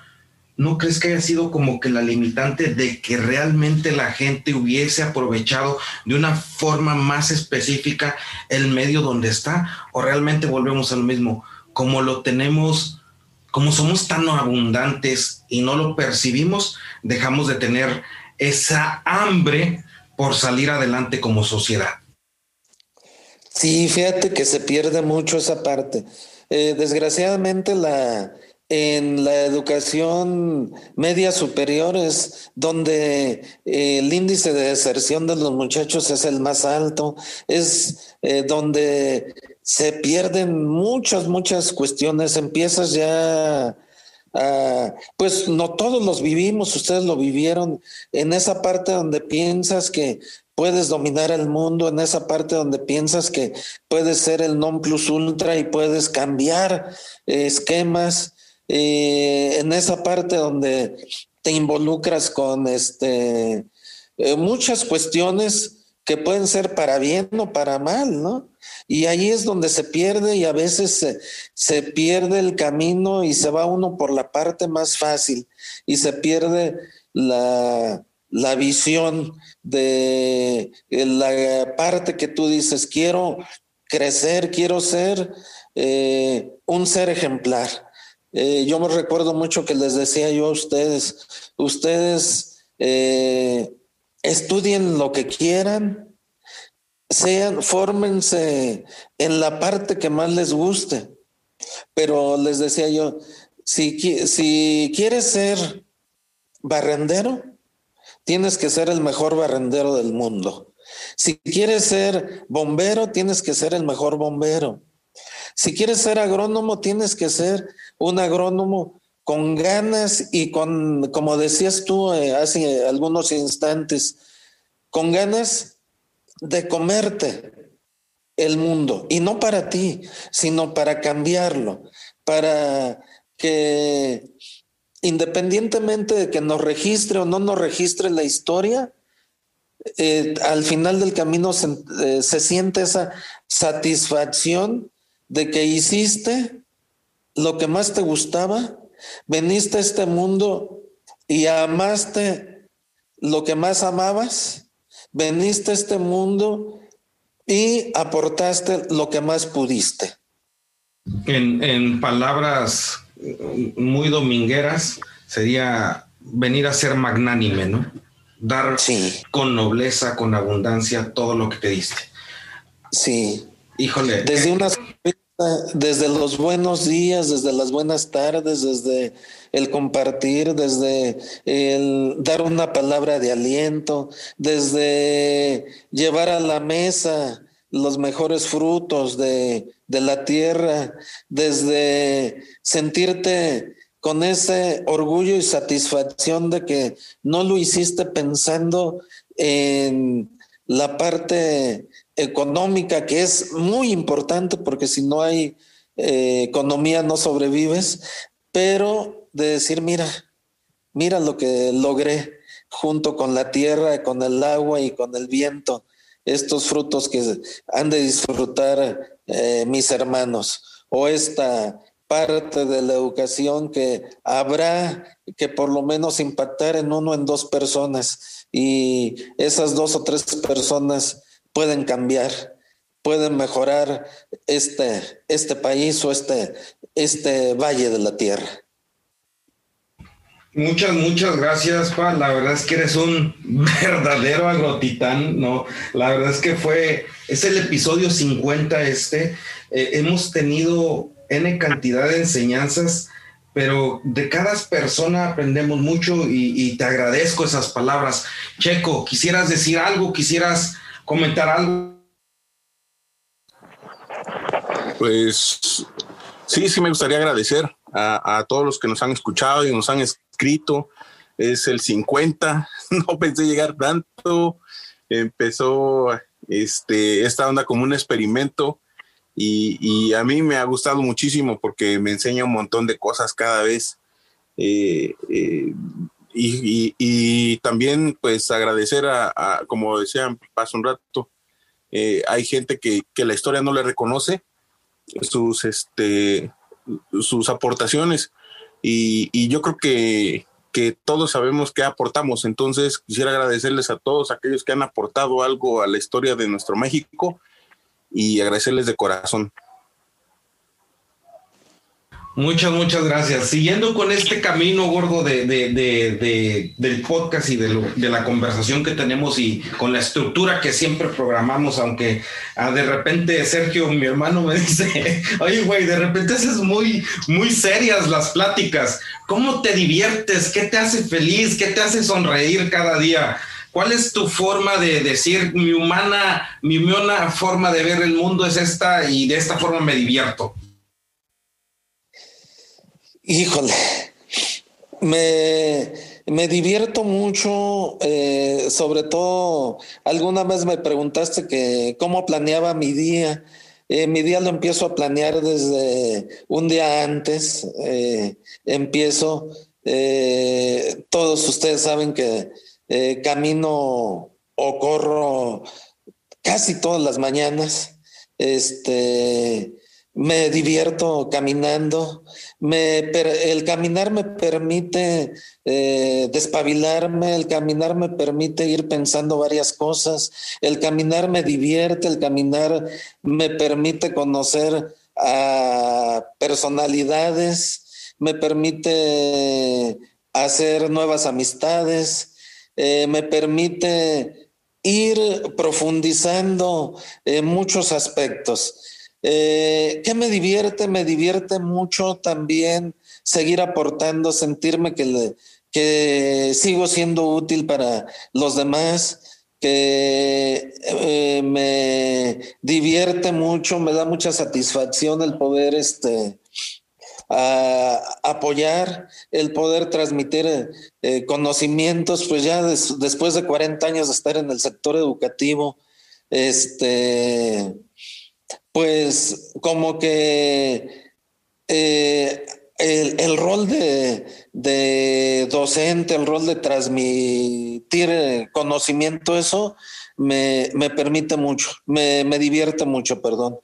¿no crees que haya sido como que la limitante de que realmente la gente hubiese aprovechado de una forma más específica el medio donde está? ¿O realmente volvemos al mismo? Como lo tenemos como somos tan abundantes y no lo percibimos, dejamos de tener esa hambre por salir adelante como sociedad. Sí, fíjate que se pierde mucho esa parte. Eh, desgraciadamente la, en la educación media superior es donde eh, el índice de deserción de los muchachos es el más alto, es eh, donde se pierden muchas, muchas cuestiones, empiezas ya pues no todos los vivimos, ustedes lo vivieron en esa parte donde piensas que puedes dominar el mundo, en esa parte donde piensas que puedes ser el non plus ultra y puedes cambiar eh, esquemas, eh, en esa parte donde te involucras con este, eh, muchas cuestiones que pueden ser para bien o para mal, ¿no? Y ahí es donde se pierde y a veces se, se, pierde el camino y se va uno por la parte más fácil y se pierde la, la visión de la parte que tú dices, quiero crecer, quiero ser eh, un ser ejemplar. Eh, yo me recuerdo mucho que les decía yo a ustedes, ustedes eh, estudien lo que quieran, sean, fórmense en la parte que más les guste. Pero les decía yo, si, si quieres ser barrendero, tienes que ser el mejor barrendero del mundo. Si quieres ser bombero, tienes que ser el mejor bombero. Si quieres ser agrónomo, tienes que ser un agrónomo con ganas y con, como decías tú eh, hace algunos instantes, con ganas de comerte el mundo. Y no para ti, sino para cambiarlo, para que independientemente de que nos registre o no nos registre la historia, eh, al final del camino eh, se, siente esa satisfacción de que hiciste lo que más te gustaba, veniste a este mundo y amaste lo que más amabas, veniste a este mundo y aportaste lo que más pudiste. En, en palabras muy domingueras sería venir a ser magnánime, ¿no? dar con nobleza, con abundancia todo lo que te diste. Sí. Híjole. Desde una desde los buenos días, desde las buenas tardes, desde el compartir, desde el dar una palabra de aliento, desde llevar a la mesa los mejores frutos de, de la tierra, desde sentirte con ese orgullo y satisfacción de que no lo hiciste pensando en la parte económica, que es muy importante porque si no hay eh, economía no sobrevives, pero de decir, mira, mira lo que logré junto con la tierra, con el agua y con el viento, estos frutos que han de disfrutar eh, mis hermanos, o esta parte de la educación que habrá que por lo menos impactar en uno, en dos personas y esas dos o tres personas pueden cambiar, pueden mejorar este, este país o este, este valle de la tierra. Muchas, muchas gracias, Pa. La verdad es que eres un verdadero agrotitán, ¿no? La verdad es que fue, es el episodio 50 este. Eh, hemos tenido N cantidad de enseñanzas, pero de cada persona aprendemos mucho y, te agradezco esas palabras. Checo, ¿quisieras decir algo? ¿Quisieras comentar algo? Pues sí, sí me gustaría agradecer a, a, todos los que nos han escuchado y nos han escrito. Es el 50, no pensé llegar tanto. Empezó este, esta onda como un experimento y, a mí me ha gustado muchísimo porque me enseña un montón de cosas cada vez. Eh, eh, y, también pues agradecer a, como decían hace un rato, eh, hay gente que, la historia no le reconoce sus, este, sus aportaciones y, yo creo que, que todos sabemos qué aportamos. Entonces quisiera agradecerles a todos aquellos que han aportado algo a la historia de nuestro México y agradecerles de corazón. Muchas, muchas gracias. Siguiendo con este camino gordo de, del podcast y de, la conversación que tenemos y con la estructura que siempre programamos, aunque ah, de repente Sergio, mi hermano, me dice, oye, güey, de repente haces muy, muy serias las pláticas. ¿Cómo te diviertes? ¿Qué te hace feliz? ¿Qué te hace sonreír cada día? ¿Cuál es tu forma de decir, mi humana, mi humana forma de ver el mundo es esta y de esta forma me divierto? Híjole, me, me divierto mucho, eh, sobre todo, alguna vez me preguntaste que cómo planeaba mi día. Eh, mi día lo empiezo a planear desde un día antes, eh, empiezo todos ustedes saben que eh, camino o corro casi todas las mañanas. Este, me divierto caminando. Me, el caminar me permite eh, despabilarme, el caminar me permite ir pensando varias cosas, el caminar me divierte, el caminar me permite conocer a personalidades, me permite hacer nuevas amistades, eh, me permite ir profundizando en muchos aspectos. Eh, ¿Qué me divierte? Me divierte mucho también seguir aportando, sentirme que, que sigo siendo útil para los demás, que eh, me divierte mucho, me da mucha satisfacción el poder este, apoyar, el poder transmitir eh, conocimientos, pues ya después de 40 años de estar en el sector educativo, este, pues como que eh, el, rol de, docente, el rol de transmitir conocimiento, eso me, permite mucho, me, divierte mucho, perdón.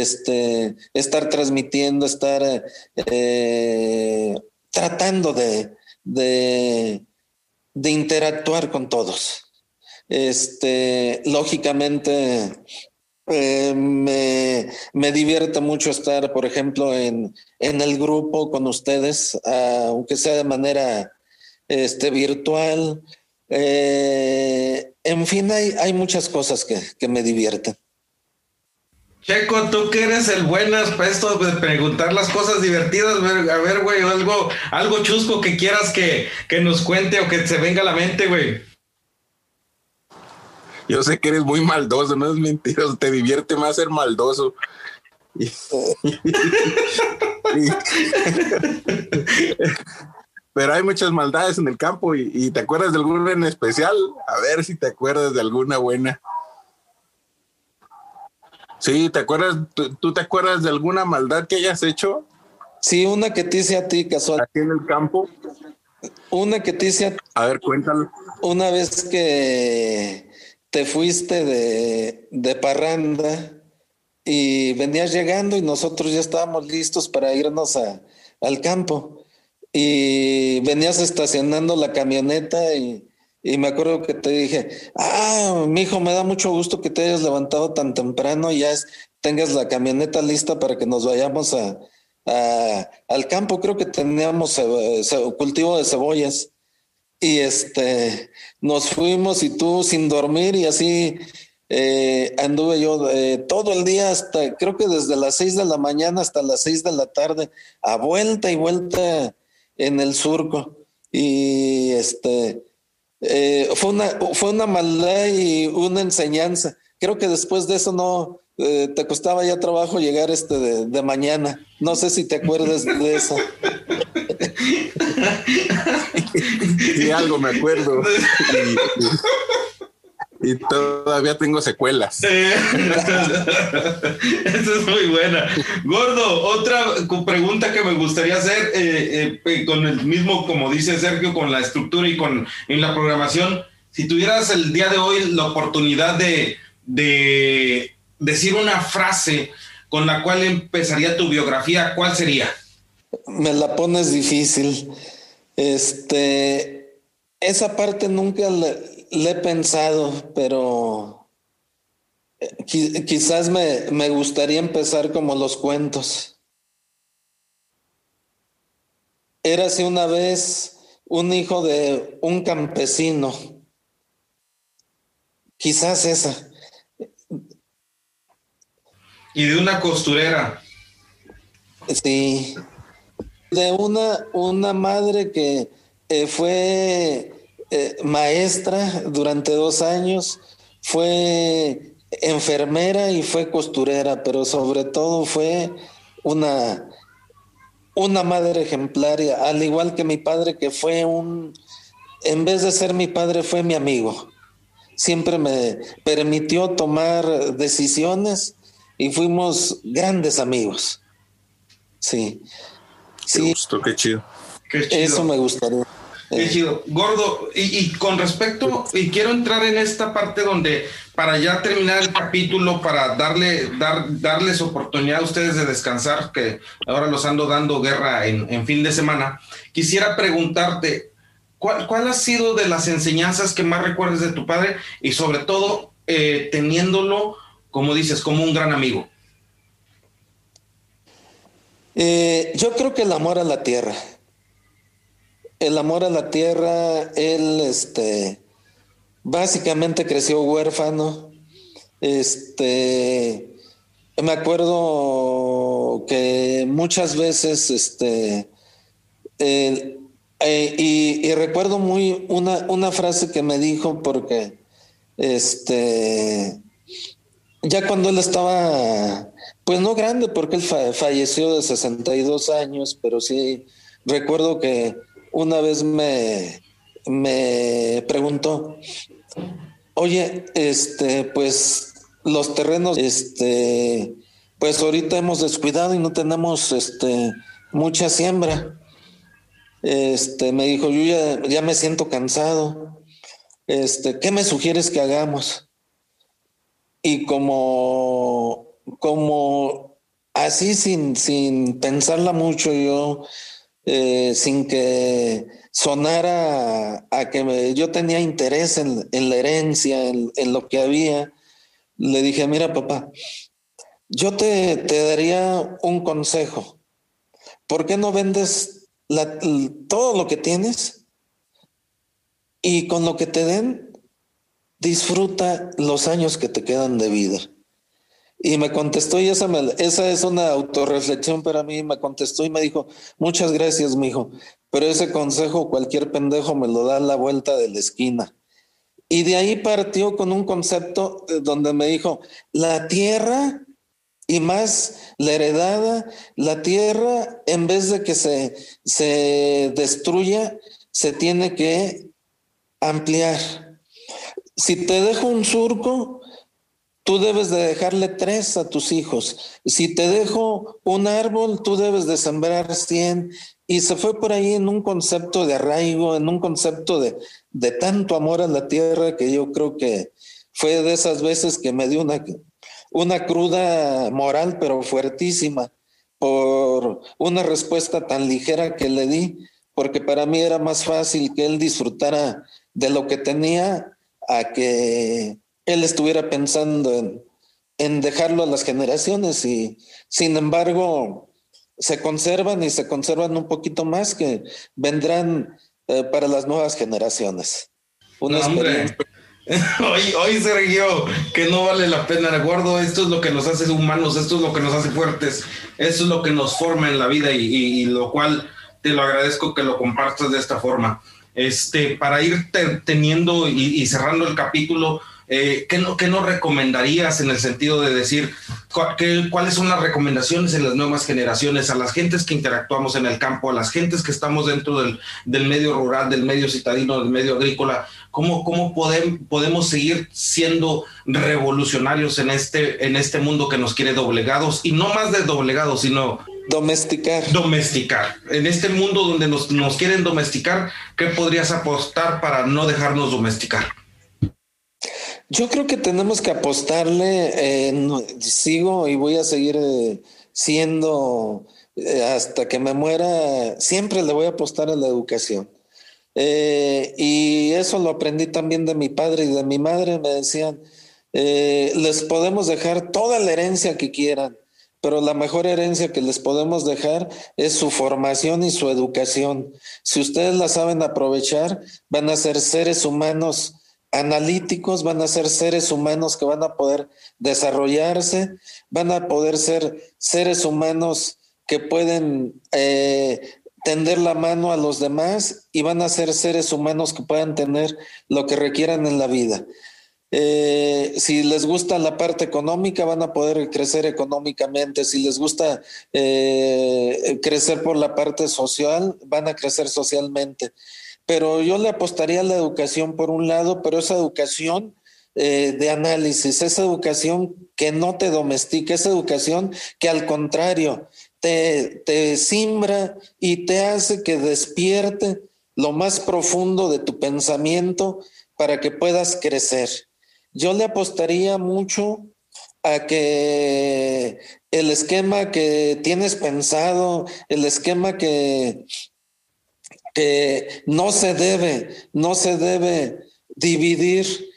Este, estar transmitiendo, estar eh, tratando de, de, interactuar con todos. Este, lógicamente, eh, me, me, divierte mucho estar, por ejemplo, en, en el grupo con ustedes, aunque sea de manera este, virtual. Eh, en fin, hay, hay muchas cosas que, que, me divierten. Checo, tú que eres el buenas para esto de preguntar las cosas divertidas, a ver, güey, algo, algo chusco que quieras que, que nos cuente o que se venga a la mente, güey. Yo sé que eres muy maldoso, no es mentira, te divierte más ser maldoso. Pero hay muchas maldades en el campo y, te acuerdas de alguna en especial. A ver si te acuerdas de alguna buena. Sí, ¿te acuerdas? ¿Tú, te acuerdas de alguna maldad que hayas hecho? Sí, una que te hice a ti, casual. Aquí en el campo. Una que te hice a A ver, cuéntalo. Una vez que te fuiste de, de parranda y venías llegando y nosotros ya estábamos listos para irnos a, al campo. Y venías estacionando la camioneta y, y, me acuerdo que te dije, ah, mi hijo, me da mucho gusto que te hayas levantado tan temprano y ya tengas la camioneta lista para que nos vayamos a, al campo. Creo que teníamos cultivo de cebollas y este nos fuimos y tú sin dormir y así eh, anduve yo eh, todo el día hasta creo que desde las seis de la mañana hasta las seis de la tarde a vuelta y vuelta en el surco y este eh, fue una fue una maldad y una enseñanza. Creo que después de eso no te costaba ya trabajo llegar este de, de mañana. No sé si te acuerdas de eso. Y algo me acuerdo. Y, todavía tengo secuelas. Esa es muy buena. Gordo, otra pregunta que me gustaría hacer, eh, eh, con el mismo, como dice Sergio, con la estructura y con en la programación. Si tuvieras el día de hoy la oportunidad de, de decir una frase con la cual empezaría tu biografía, ¿cuál sería? Me la pones difícil. Este, esa parte nunca le, he pensado, pero eh, quizás me, me gustaría empezar como los cuentos. Érase una vez un hijo de un campesino. Quizás esa. Y de una costurera. Sí de una, una madre que eh, fue eh, maestra durante dos años, fue enfermera y fue costurera, pero sobre todo fue una, una madre ejemplaria, al igual que mi padre, que fue un, en vez de ser mi padre, fue mi amigo. Siempre me permitió tomar decisiones y fuimos grandes amigos. Sí. Sí. Qué qué chido. Eso me gustaría. Qué eh. chido. Gordo, y, con respecto, y quiero entrar en esta parte donde, para ya terminar el capítulo, para darle, dar, darles oportunidad a ustedes de descansar, que ahora los ando dando guerra en, fin de semana, quisiera preguntarte, ¿cuál, ¿cuál, ha sido de las enseñanzas que más recuerdes de tu padre y sobre todo eh, teniéndolo, como dices, como un gran amigo? Eh, yo creo que el amor a la tierra el amor a la tierra, él este, básicamente creció huérfano. Este, me acuerdo que muchas veces, este, eh, y, recuerdo muy una, una, frase que me dijo porque, este, ya cuando él estaba, pues no grande, porque él falleció de 62 años, pero sí recuerdo que una vez me, me preguntó, oye, este, pues los terrenos, este, pues ahorita hemos descuidado y no tenemos este, mucha siembra. Este, me dijo, yo ya, ya me siento cansado. Este, ¿qué me sugieres que hagamos? Y como, como así sin, sin pensarla mucho, yo eh, sin que sonara a, que yo tenía interés en, la herencia, en, lo que había, le dije, mira papá, yo te, daría un consejo. ¿Por qué no vendes todo lo que tienes y con lo que te den, disfruta los años que te quedan de vida? Y me contestó, y esa, esa es una autorreflexión para mí, me contestó y me dijo, muchas gracias, mijo, pero ese consejo cualquier pendejo me lo da a la vuelta de la esquina. Y de ahí partió con un concepto eh, donde me dijo, la tierra y más la heredada, la tierra, en vez de que se, se destruya, se tiene que ampliar. Si te dejo un surco, Tú debes de dejarle tres a tus hijos. Si te dejo un árbol, tú debes de sembrar cien. Y se fue por ahí en un concepto de arraigo, en un concepto de, de tanto amor a la tierra que yo creo que fue de esas veces que me dio una, una cruda moral, pero fuertísima, por una respuesta tan ligera que le di, porque para mí era más fácil que él disfrutara de lo que tenía a que él estuviera pensando en, dejarlo a las generaciones y sin embargo se conservan y se conservan un poquito más que vendrán eh, para las nuevas generaciones. Una Hoy, hoy, Sergio, que no vale la pena, gordo, esto es lo que nos hace humanos, esto es lo que nos hace fuertes, esto es lo que nos forma en la vida y, lo cual te lo agradezco que lo compartas de esta forma. Este, para ir teniendo y cerrando el capítulo, eh, ¿qué, no, ¿qué, no, recomendarías en el sentido de decir cuáles son las recomendaciones en las nuevas generaciones, a las gentes que interactuamos en el campo, a las gentes que estamos dentro del, del medio rural, del medio citadino, del medio agrícola? ¿Cómo, cómo podemos, podemos seguir siendo revolucionarios en este, en este mundo que nos quiere doblegados? Y no más de doblegados, sino Domesticar. Domesticar. En este mundo donde nos, nos, quieren domesticar, ¿qué podrías apostar para no dejarnos domesticar? Yo creo que tenemos que apostarle, sigo y voy a seguir eh, siendo eh, hasta que me muera, siempre le voy a apostar a la educación. Eh, y eso lo aprendí también de mi padre y de mi madre, me decían, les podemos dejar toda la herencia que quieran, pero la mejor herencia que les podemos dejar es su formación y su educación. Si ustedes la saben aprovechar, van a ser seres humanos analíticos, van a ser seres humanos que van a poder desarrollarse, van a poder ser seres humanos que pueden eh, tender la mano a los demás y van a ser seres humanos que puedan tener lo que requieran en la vida. Eh, si les gusta la parte económica, van a poder crecer económicamente. Si les gusta eh, crecer por la parte social, van a crecer socialmente pero yo le apostaría a la educación por un lado, pero esa educación eh, de análisis, esa educación que no te domestica, esa educación que al contrario te, te simbra y te hace que despierte lo más profundo de tu pensamiento para que puedas crecer. Yo le apostaría mucho a que el esquema que tienes pensado, el esquema que, que no se debe, no se debe dividir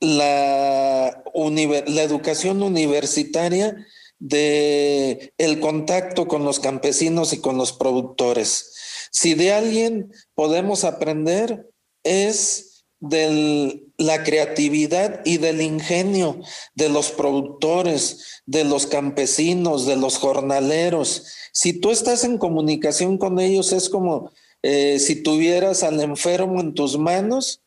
la, la educación universitaria de el contacto con los campesinos y con los productores. Si de alguien podemos aprender es de la creatividad y del ingenio de los productores, de los campesinos, de los jornaleros. Si tú estás en comunicación con ellos es como eh, si tuvieras al enfermo en tus manos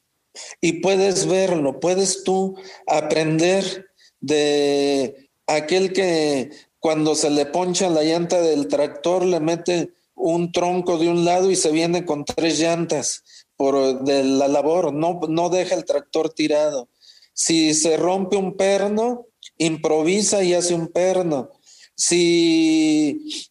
y puedes verlo, puedes tú aprender de aquel que cuando se le poncha la llanta del tractor le mete un tronco de un lado y se viene con tres llantas por de la labor, no, no deja el tractor tirado. Si se rompe un perno, improvisa y hace un perno. Si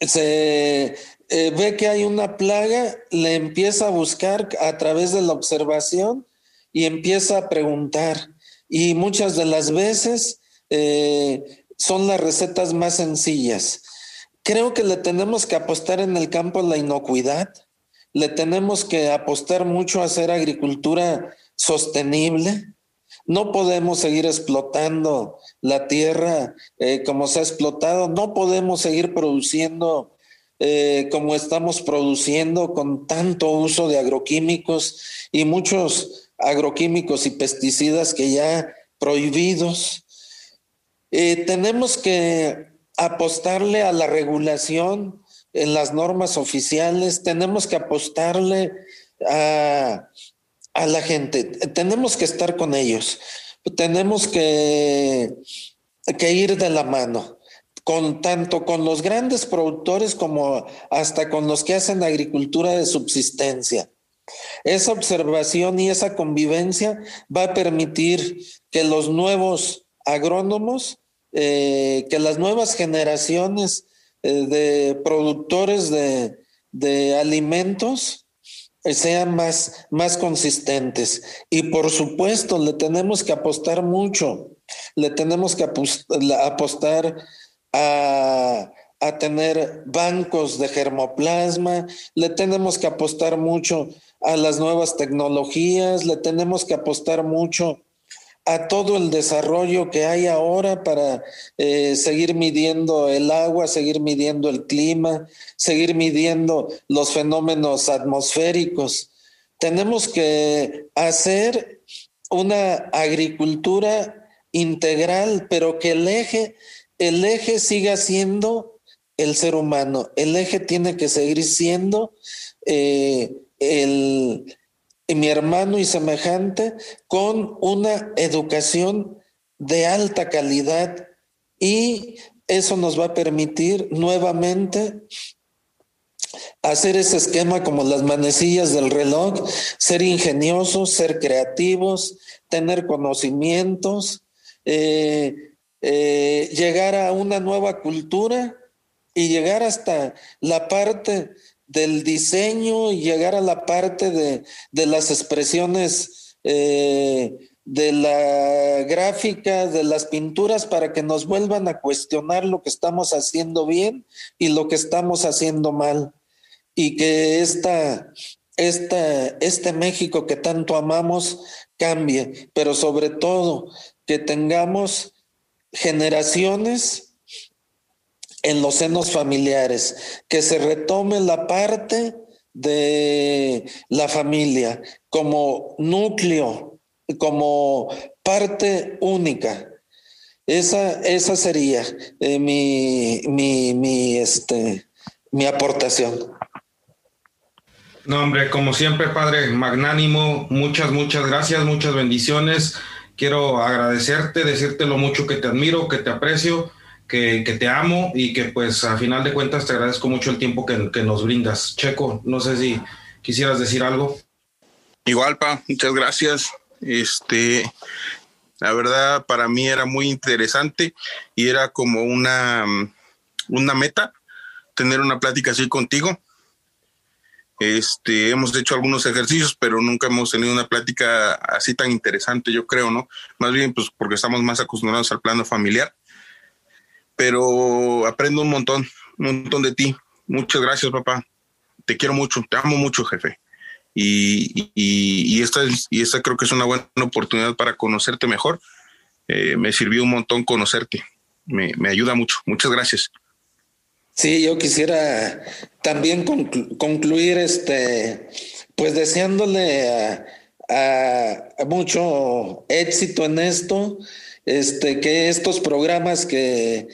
se eh, ve que hay una plaga, le empieza a buscar a través de la observación y empieza a preguntar. Y muchas de las veces eh, son las recetas más sencillas. Creo que le tenemos que apostar en el campo la inocuidad, le tenemos que apostar mucho a hacer agricultura sostenible. No podemos seguir explotando la tierra eh, como se ha explotado, no podemos seguir produciendo eh, como estamos produciendo con tanto uso de agroquímicos y muchos agroquímicos y pesticidas que ya prohibidos. Eh, tenemos que apostarle a la regulación en las normas oficiales, tenemos que apostarle a, la gente, tenemos que estar con ellos, tenemos que, que ir de la mano con tanto con los grandes productores como hasta con los que hacen agricultura de subsistencia. Esa observación y esa convivencia va a permitir que los nuevos agrónomos eh, que las nuevas generaciones eh, de productores de, alimentos eh, sean más, más consistentes. Y por supuesto, le tenemos que apostar mucho, le tenemos que apostar a, a tener bancos de germoplasma, le tenemos que apostar mucho a las nuevas tecnologías, le tenemos que apostar mucho a todo el desarrollo que hay ahora para eh, seguir midiendo el agua, seguir midiendo el clima, seguir midiendo los fenómenos atmosféricos. Tenemos que hacer una agricultura integral, pero que el eje, el eje siga siendo el ser humano. El eje tiene que seguir siendo eh, el, mi hermano y semejante con una educación de alta calidad y eso nos va a permitir nuevamente hacer ese esquema como las manecillas del reloj, ser ingeniosos, ser creativos, tener conocimientos, eh, eh, llegar a una nueva cultura y llegar hasta la parte del diseño y llegar a la parte de, las expresiones eh, de la gráfica, de las pinturas, para que nos vuelvan a cuestionar lo que estamos haciendo bien y lo que estamos haciendo mal. Y que esta, esta, este México que tanto amamos cambie, pero sobre todo que tengamos generaciones en los senos familiares, que se retome la parte de la familia como núcleo, como parte única. Esa, esa sería eh, mi, mi, mi, este, mi aportación. No, hombre, como siempre, Padre, magnánimo, muchas, muchas gracias, muchas bendiciones. Quiero agradecerte, decirte lo mucho que te admiro, que te aprecio que, te amo y que pues a final de cuentas te agradezco mucho el tiempo que, que nos brindas. Checo, no sé si quisieras decir algo. Igual, Pa, muchas gracias. Este, la verdad, para mí era muy interesante y era como una, una meta, tener una plática así contigo. Este, hemos hecho algunos ejercicios, pero nunca hemos tenido una plática así tan interesante, yo creo, ¿no? Más bien, pues porque estamos más acostumbrados al plano familiar. Pero aprendo un montón, un montón de ti. Muchas gracias, papá. Te quiero mucho, te amo mucho, jefe. Y, y, esta, y esta creo que es una buena oportunidad para conocerte mejor. Eh, me sirvió un montón conocerte. Me ayuda mucho. Muchas gracias. Sí, yo quisiera también concluir este, pues deseándole a, mucho éxito en esto, este, que estos programas que,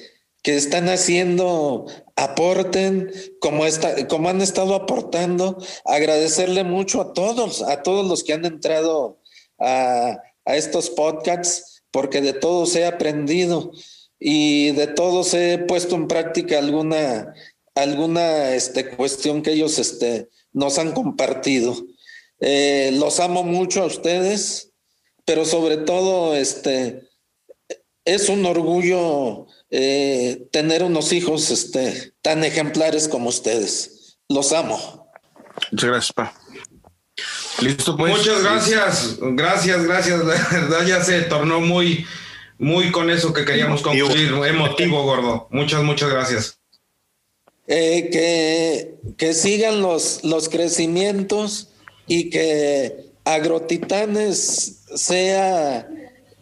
que están haciendo aporten como, está, como han estado aportando, agradecerle mucho a todos, a todos los que han entrado a, a estos podcasts, porque de todos he aprendido y de todos he puesto en práctica alguna, alguna este, cuestión que ellos este, nos han compartido. Eh, los amo mucho a ustedes, pero sobre todo este, es un orgullo eh, tener unos hijos este, tan ejemplares como ustedes. Los amo. Muchas gracias, pa. Listo, pues. Muchas gracias, gracias, gracias. La verdad ya se tornó muy, muy con eso que queríamos concluir. Emotivo, gordo. Muchas, muchas gracias. Eh, que, que sigan los, los crecimientos y que Agrotitanes sea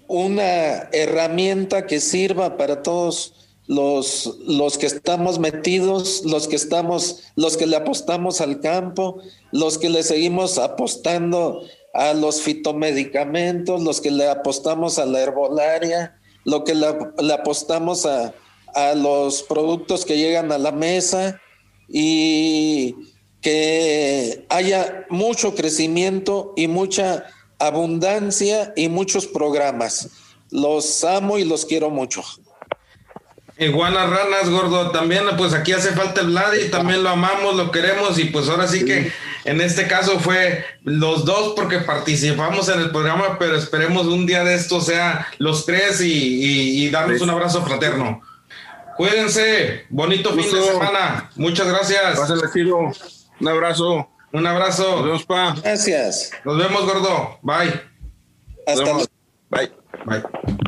una herramienta que sirva para todos los, los que estamos metidos, los que estamos, los que le apostamos al campo, los que le seguimos apostando a los fitomedicamentos, los que le apostamos a la herbolaria, lo que le, apostamos a, a los productos que llegan a la mesa y que haya mucho crecimiento y mucha abundancia y muchos programas. Los amo y los quiero mucho. Iguanas ranas, gordo. También, pues aquí hace falta el Vlad y también lo amamos, lo queremos. Y pues ahora sí, que en este caso fue los dos porque participamos en el programa, pero esperemos un día de esto sea los tres y, darnos un abrazo fraterno. Cuídense, bonito fin de semana. Muchas gracias. Un abrazo. Un abrazo. Nos vemos, pa. Gracias. Nos vemos, gordo. Bye. Hasta luego. Bye. Bye.